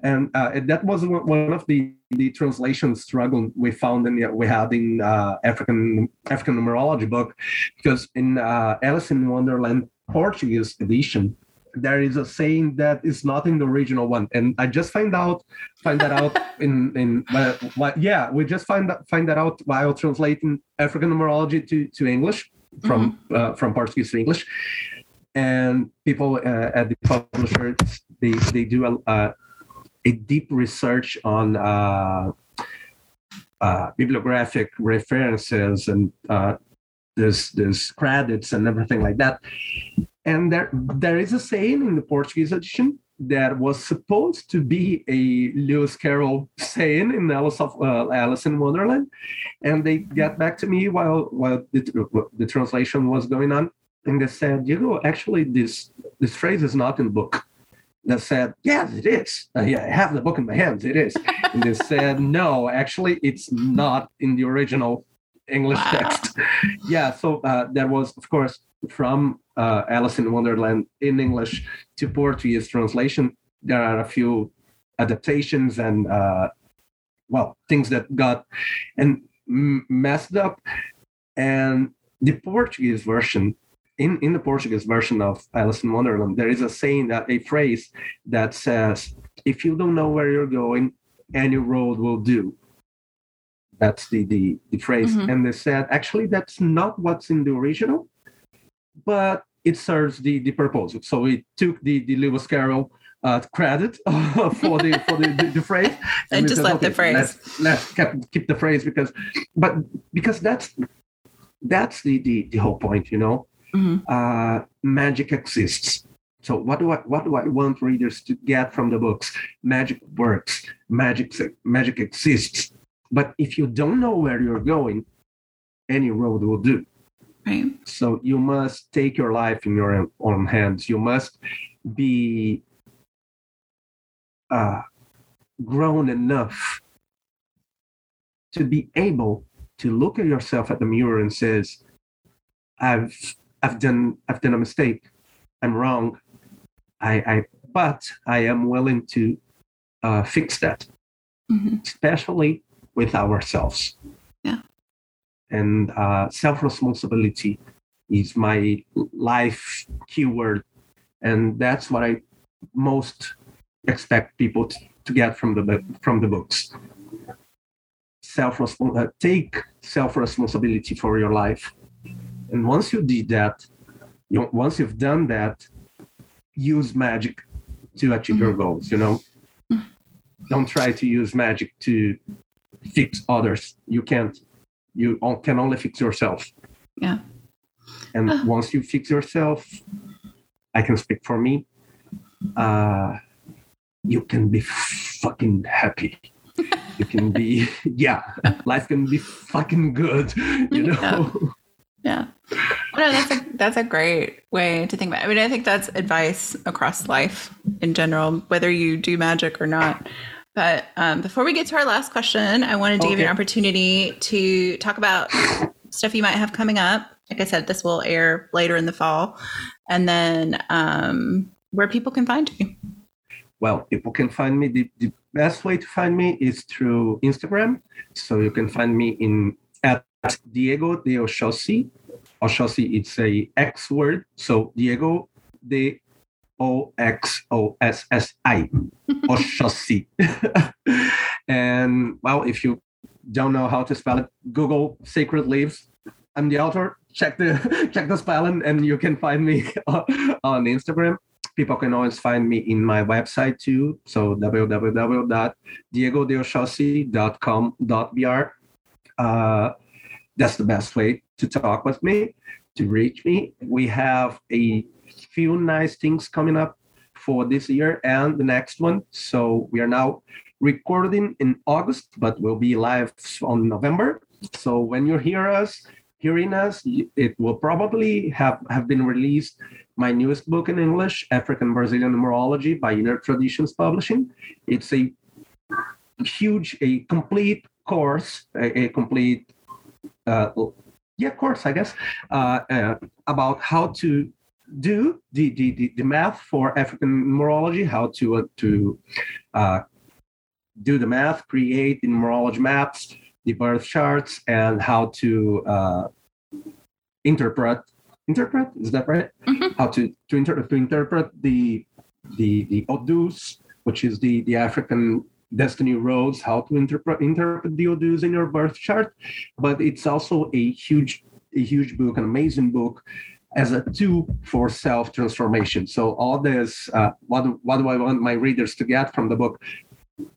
And uh, that was one of the, the translation struggle we found in we had in uh, African African numerology book, because in uh, Alice in Wonderland Portuguese edition, there is a saying that is not in the original one, and I just find out find that out [LAUGHS] in in uh, yeah we just find that find that out while translating African numerology to to English from mm-hmm. uh, from Portuguese to English, and people uh, at the publisher they they do a, a, a deep research on uh, uh, bibliographic references and uh, there's there's credits and everything like that. And there there is a saying in the Portuguese edition that was supposed to be a Lewis Carroll saying in Alice of uh, Alice in Wonderland, and they got back to me while while the, the translation was going on, and they said, you know, actually this this phrase is not in the book. They said, yes, it is. Uh, yeah, I have the book in my hands. It is. and they [LAUGHS] said, no, actually, it's not in the original English wow. text. [LAUGHS] yeah, so uh, there was, of course, from uh, Alice in Wonderland in English to Portuguese translation. There are a few adaptations and uh, well things that got and messed up, and the Portuguese version. In, in the Portuguese version of Alice in Wonderland, there is a saying that a phrase that says, "If you don't know where you're going, any road will do." That's the the, the phrase. Mm-hmm. And they said, actually, that's not what's in the original, but it serves the, the purpose. So we took the, the Lewis Carroll uh, credit [LAUGHS] for the for the, the, the phrase [LAUGHS] and, and just said, left okay, the phrase. Let's, let's keep, keep the phrase because, but because that's that's the the, the whole point, you know. Mm-hmm. Uh, magic exists. So what do I what do I want readers to get from the books? Magic works. Magic magic exists. But if you don't know where you're going, any road will do. Right. So you must take your life in your own hands. You must be uh, grown enough to be able to look at yourself at the mirror and says, "I've I've done I've done a mistake. I'm wrong. I, I but I am willing to uh, fix that, mm-hmm. especially with ourselves. Yeah. And uh, self responsibility is my life keyword. And that's what I most expect people to, to get from the from the books. Self uh, take self responsibility for your life, and once you did that, you, once you've done that, use magic to achieve mm-hmm. your goals. You know, don't try to use magic to fix others. You can't. You can only fix yourself. Yeah. And uh. once you fix yourself, I can speak for me. Uh, you can be fucking happy. [LAUGHS] you can be, yeah, life can be fucking good. You know. Yeah. yeah. No, that's a that's a great way to think about. It. I mean, I think that's advice across life in general, whether you do magic or not. But um, before we get to our last question, I wanted to okay. give you an opportunity to talk about stuff you might have coming up. Like I said, this will air later in the fall. And then um, where people can find you. Well, people can find me. The, the best way to find me is through Instagram. So you can find me in at Diego de Oxóssi. Oxóssi, it's a X word. So Diego de O X O S S I, Oxóssi. [LAUGHS] [LAUGHS] and well, if you don't know how to spell it, Google Sacred Leaves. I'm the author. Check the [LAUGHS] check the spelling, and you can find me on Instagram. People can always find me in my website too. So www.diegodeoxossi.com.br. Uh, that's the best way to talk with me, to reach me. We have a few nice things coming up for this year and the next one. So we are now recording in August, but we'll be live on November. So when you hear us, hearing us, it will probably have, have been released my newest book in English, African Brazilian Numerology by Inner Traditions Publishing. It's a huge, a complete course, a, a complete, uh, yeah, of course, I guess, uh, uh, about how to do the, the, the, the, math for African numerology, how to, uh, to uh, do the math, create the numerology maps, the birth charts, and how to uh, interpret. Interpret? Is that right? Mm-hmm. how to to, inter- to interpret the the the odus which is the the african destiny roads how to interpret interpret the odus in your birth chart but it's also a huge a huge book an amazing book as a tool for self transformation so all this uh, what, what do i want my readers to get from the book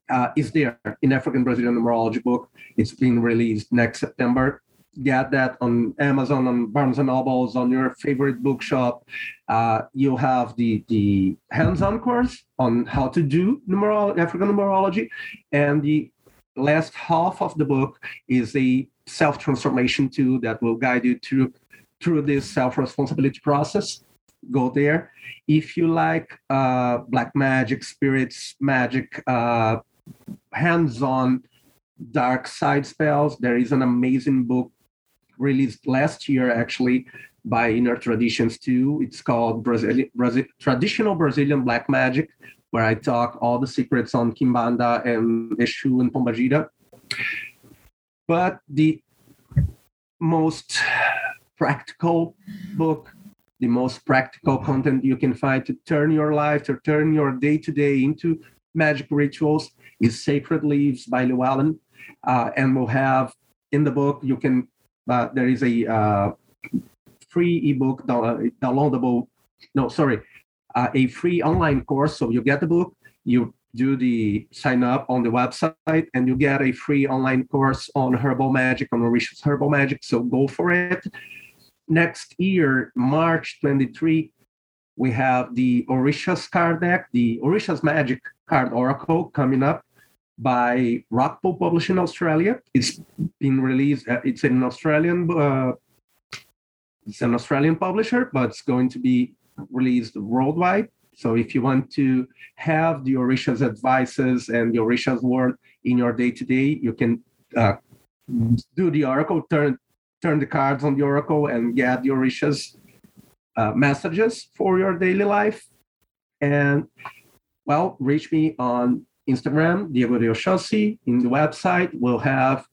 uh, is there. In african brazilian numerology book it's being released next september get that on Amazon, on Barnes and Nobles, on your favorite bookshop. Uh, you'll have the the hands-on course on how to do numerology, African numerology, and the last half of the book is a self-transformation tool that will guide you through through this self-responsibility process. Go there. If you like uh, black magic, spirits, magic, uh, hands-on dark side spells, there is an amazing book released last year actually by Inner Traditions too. It's called Brazil, Brazil, Traditional Brazilian Black Magic, where I talk all the secrets on Kimbanda and Eshu and Pombagira. But the most practical book, the most practical content you can find to turn your life, to turn your day to day into magic rituals is Sacred Leaves by Llewellyn. Uh, and we'll have in the book, you can uh, there is a uh, free ebook uh, downloadable. No, sorry, uh, a free online course. So you get the book, you do the sign up on the website, and you get a free online course on herbal magic, on Orisha's herbal magic. So go for it. Next year, March 23, we have the Orisha's card deck, the Orisha's Magic card oracle coming up by Rockpool Publishing Australia. It's been released. Uh, it's an Australian. Uh, it's an Australian publisher, but it's going to be released worldwide. So if you want to have the Orisha's advices and the Orisha's word in your day to day, you can uh, do the oracle, turn turn the cards on the oracle, and get the Orisha's uh, messages for your daily life. And well, reach me on Instagram, Diego de Oxóssi. In the website, we'll have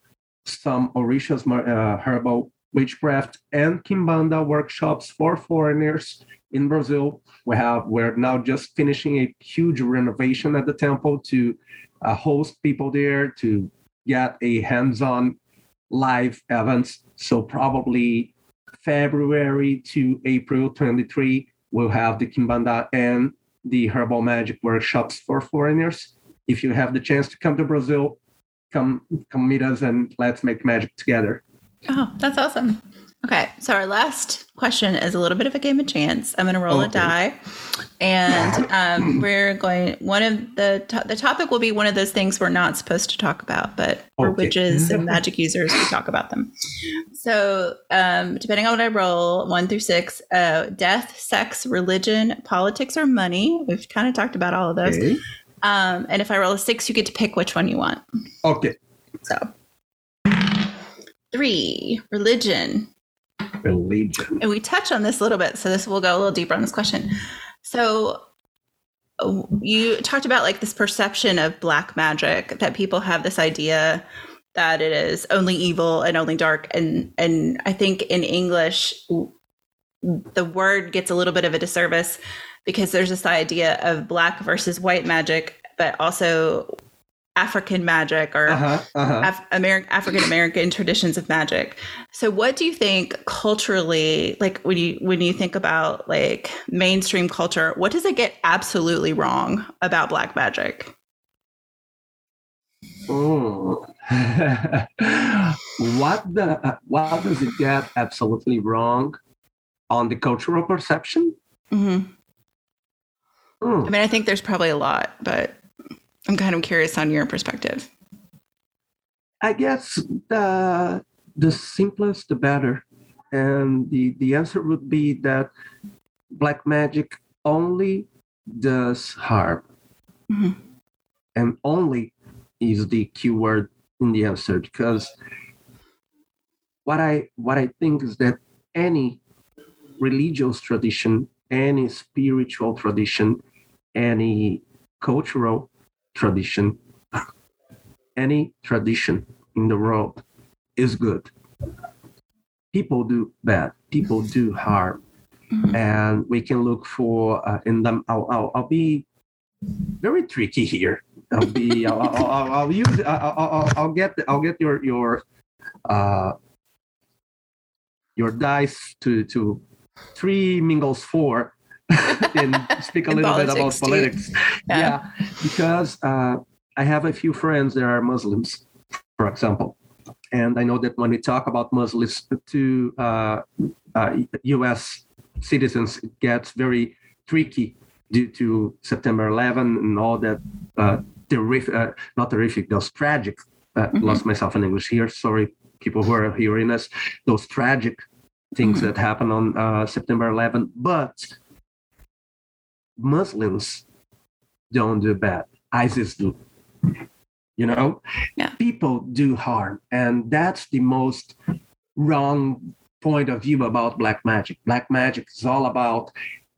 some Orisha's uh, herbal witchcraft and Kimbanda workshops for foreigners in Brazil. We have we're now just finishing a huge renovation at the temple to uh, host people there to get a hands-on live events. So probably February to April 23, we'll have the Kimbanda and the herbal magic workshops for foreigners if you have the chance to come to Brazil, come come meet us and let's make magic together. Oh, that's awesome. Okay, so our last question is a little bit of a game of chance. I'm going to roll okay. a die, and [LAUGHS] um, we're going. One of the to- the topic will be one of those things we're not supposed to talk about, but for okay. witches and [LAUGHS] magic users, we talk about them. So, um, depending on what I roll, one through six, uh, death, sex, religion, politics, or money. We've kind of talked about all of those. Okay. Um, and if I roll a six, you get to pick which one you want. Okay. So three, religion. Religion. And we touch on this a little bit, so this will go a little deeper on this question. So you talked about like this perception of black magic that people have this idea that it is only evil and only dark and and I think in English the word gets a little bit of a disservice because there's this idea of black versus white magic, but also African magic or uh-huh, uh-huh. Af- Ameri- African American traditions of magic. So, what do you think culturally, like when you when you think about like mainstream culture, what does it get absolutely wrong about black magic? Oh, [LAUGHS] what the what does it get absolutely wrong on the cultural perception? Mm-hmm. Mm. I mean, I think there's probably a lot, but I'm kind of curious on your perspective. I guess the the simplest the better, and the the answer would be that black magic only does harm. Mhm. And only is the keyword in the answer because what I what I think is that any religious tradition, any spiritual tradition, any cultural tradition, any tradition in the world is good. People do bad. People do harm Mhm. and we can look for uh, in them I'll, I'll, I'll be very tricky here i'll be [LAUGHS] i'll, I'll, I'll, I'll use I'll, I'll, I'll get i'll get your your uh your dice to to three mingles four [LAUGHS] and speak a little bit about politics, Yeah. yeah, because uh, I have a few friends that are Muslims, for example, and I know that when we talk about Muslims to uh, uh, U.S. citizens, it gets very tricky due to September 11 and all that uh, terrific, uh, not terrific, those tragic. Uh, Mhm. Lost myself in English here. Sorry, people who are hearing us. Those tragic things Mhm. that happened on uh, September 11, but Muslims don't do bad. ISIS do. You know, Yeah. people do harm, and that's the most wrong point of view about black magic. Black magic is all about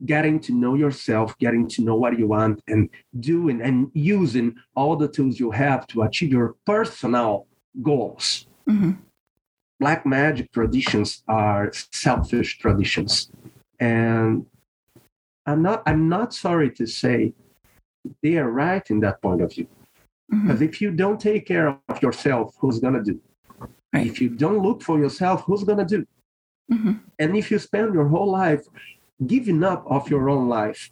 getting to know yourself, getting to know what you want, and doing and using all the tools you have to achieve your personal goals. Mhm. Black magic traditions are selfish traditions, and I'm not. I'm not sorry to say they are right in that point of view. Mhm. Because if you don't take care of yourself, who's gonna do? Right. If you don't look for yourself, who's gonna do? Mhm. And if you spend your whole life giving up of your own life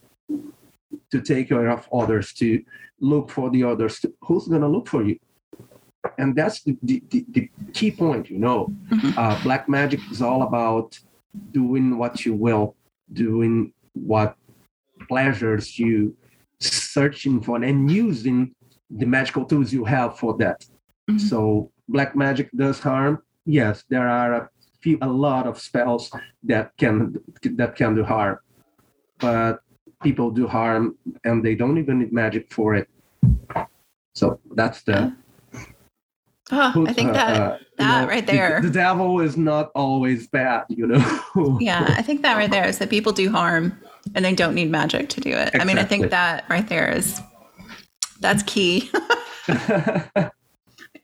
to take care of others, to look for the others, who's gonna look for you? And that's the, the, the, the key point, you know. Mhm. Uh, black magic is all about doing what you will, doing what pleasures you, searching for and using the magical tools you have for that. Mhm. So black magic does harm. Yes, there are a few, a lot of spells that can that can do harm, but people do harm and they don't even need magic for it. So that's the. Oh, I think uh, that uh, that know, right the- there. The, devil is not always bad, you know. [LAUGHS] yeah, I think that right there is that people do harm and they don't need magic to do it. I mean, I think that right there is that's key. [LAUGHS]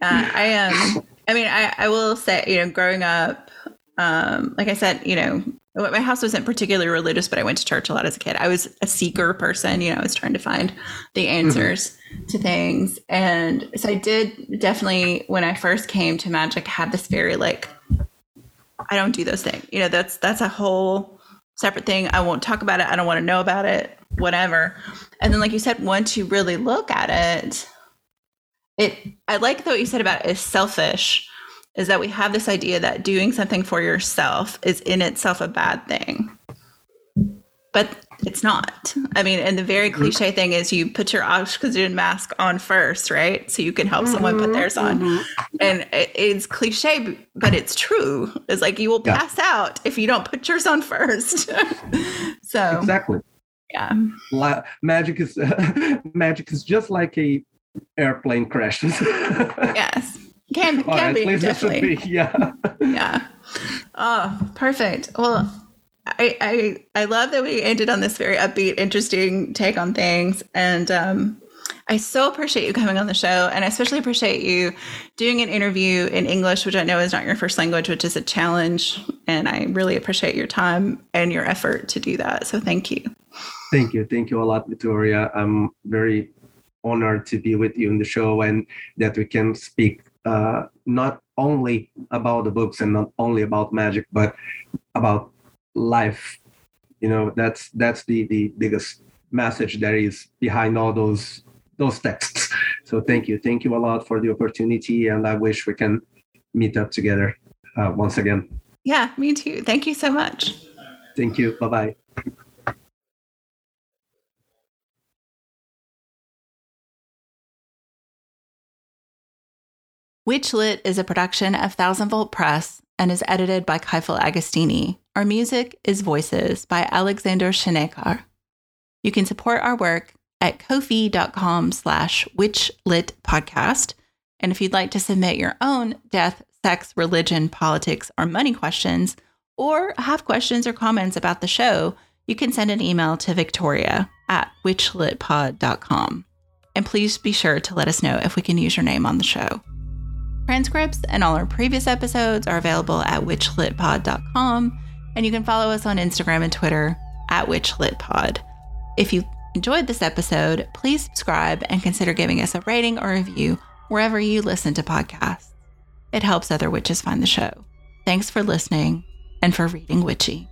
Uh, I am. I mean, I, I will say, you know, growing up, um, like I said, you know, my house wasn't particularly religious, but I went to church a lot as a kid. I was a seeker person, you know, I was trying to find the answers to things. And so I did definitely, when I first came to magic, have this very like, I don't do those things. You know, that's that's a whole separate thing. I won't talk about it. I don't want to know about it, whatever. And then, like you said, once you really look at it, it I like what you said about it is selfish, is that we have this idea that doing something for yourself is in itself a bad thing. But it's not. I mean, and the very cliche thing is you put your oxygen mask on first, right? So you can help someone put theirs on Mhm. and it- it's cliche but it's true it's like you will Yeah. pass out if you don't put yours on first [LAUGHS] so Exactly. yeah La- magic is [LAUGHS] magic is just like a airplane crashes. [LAUGHS] yes can, can be definitely be. Yeah. yeah oh perfect well I, I I love that we ended on this very upbeat, interesting take on things, and um, I so appreciate you coming on the show, and I especially appreciate you doing an interview in English, which I know is not your first language, which is a challenge, and I really appreciate your time and your effort to do that. So thank you. Thank you. Thank you a lot, Victoria. I'm very honored to be with you in the show and that we can speak uh, not only about the books and not only about magic, but about life. You know, that's that's the the biggest message that is behind all those those texts. So thank you. Thank you a lot for the opportunity and I wish we can meet up together uh, once again. Yeah, me too. Thank you so much. Thank you. Bye bye. Witchlit is a production of Thousand Volt Press and is edited by Kaifel Agostini. Our music is Voices by Alexander Shenekar. You can support our work at kofi.com slash witchlit And if you'd like to submit your own death, sex, religion, politics, or money questions, or have questions or comments about the show, you can send an email to victoria at witchlitpod.com. And please be sure to let us know if we can use your name on the show. Transcripts and all our previous episodes are available at witchlitpod.com, and you can follow us on Instagram and Twitter at witchlitpod. If you enjoyed this episode, please subscribe and consider giving us a rating or review wherever you listen to podcasts. It helps other witches find the show. Thanks for listening and for reading Witchy.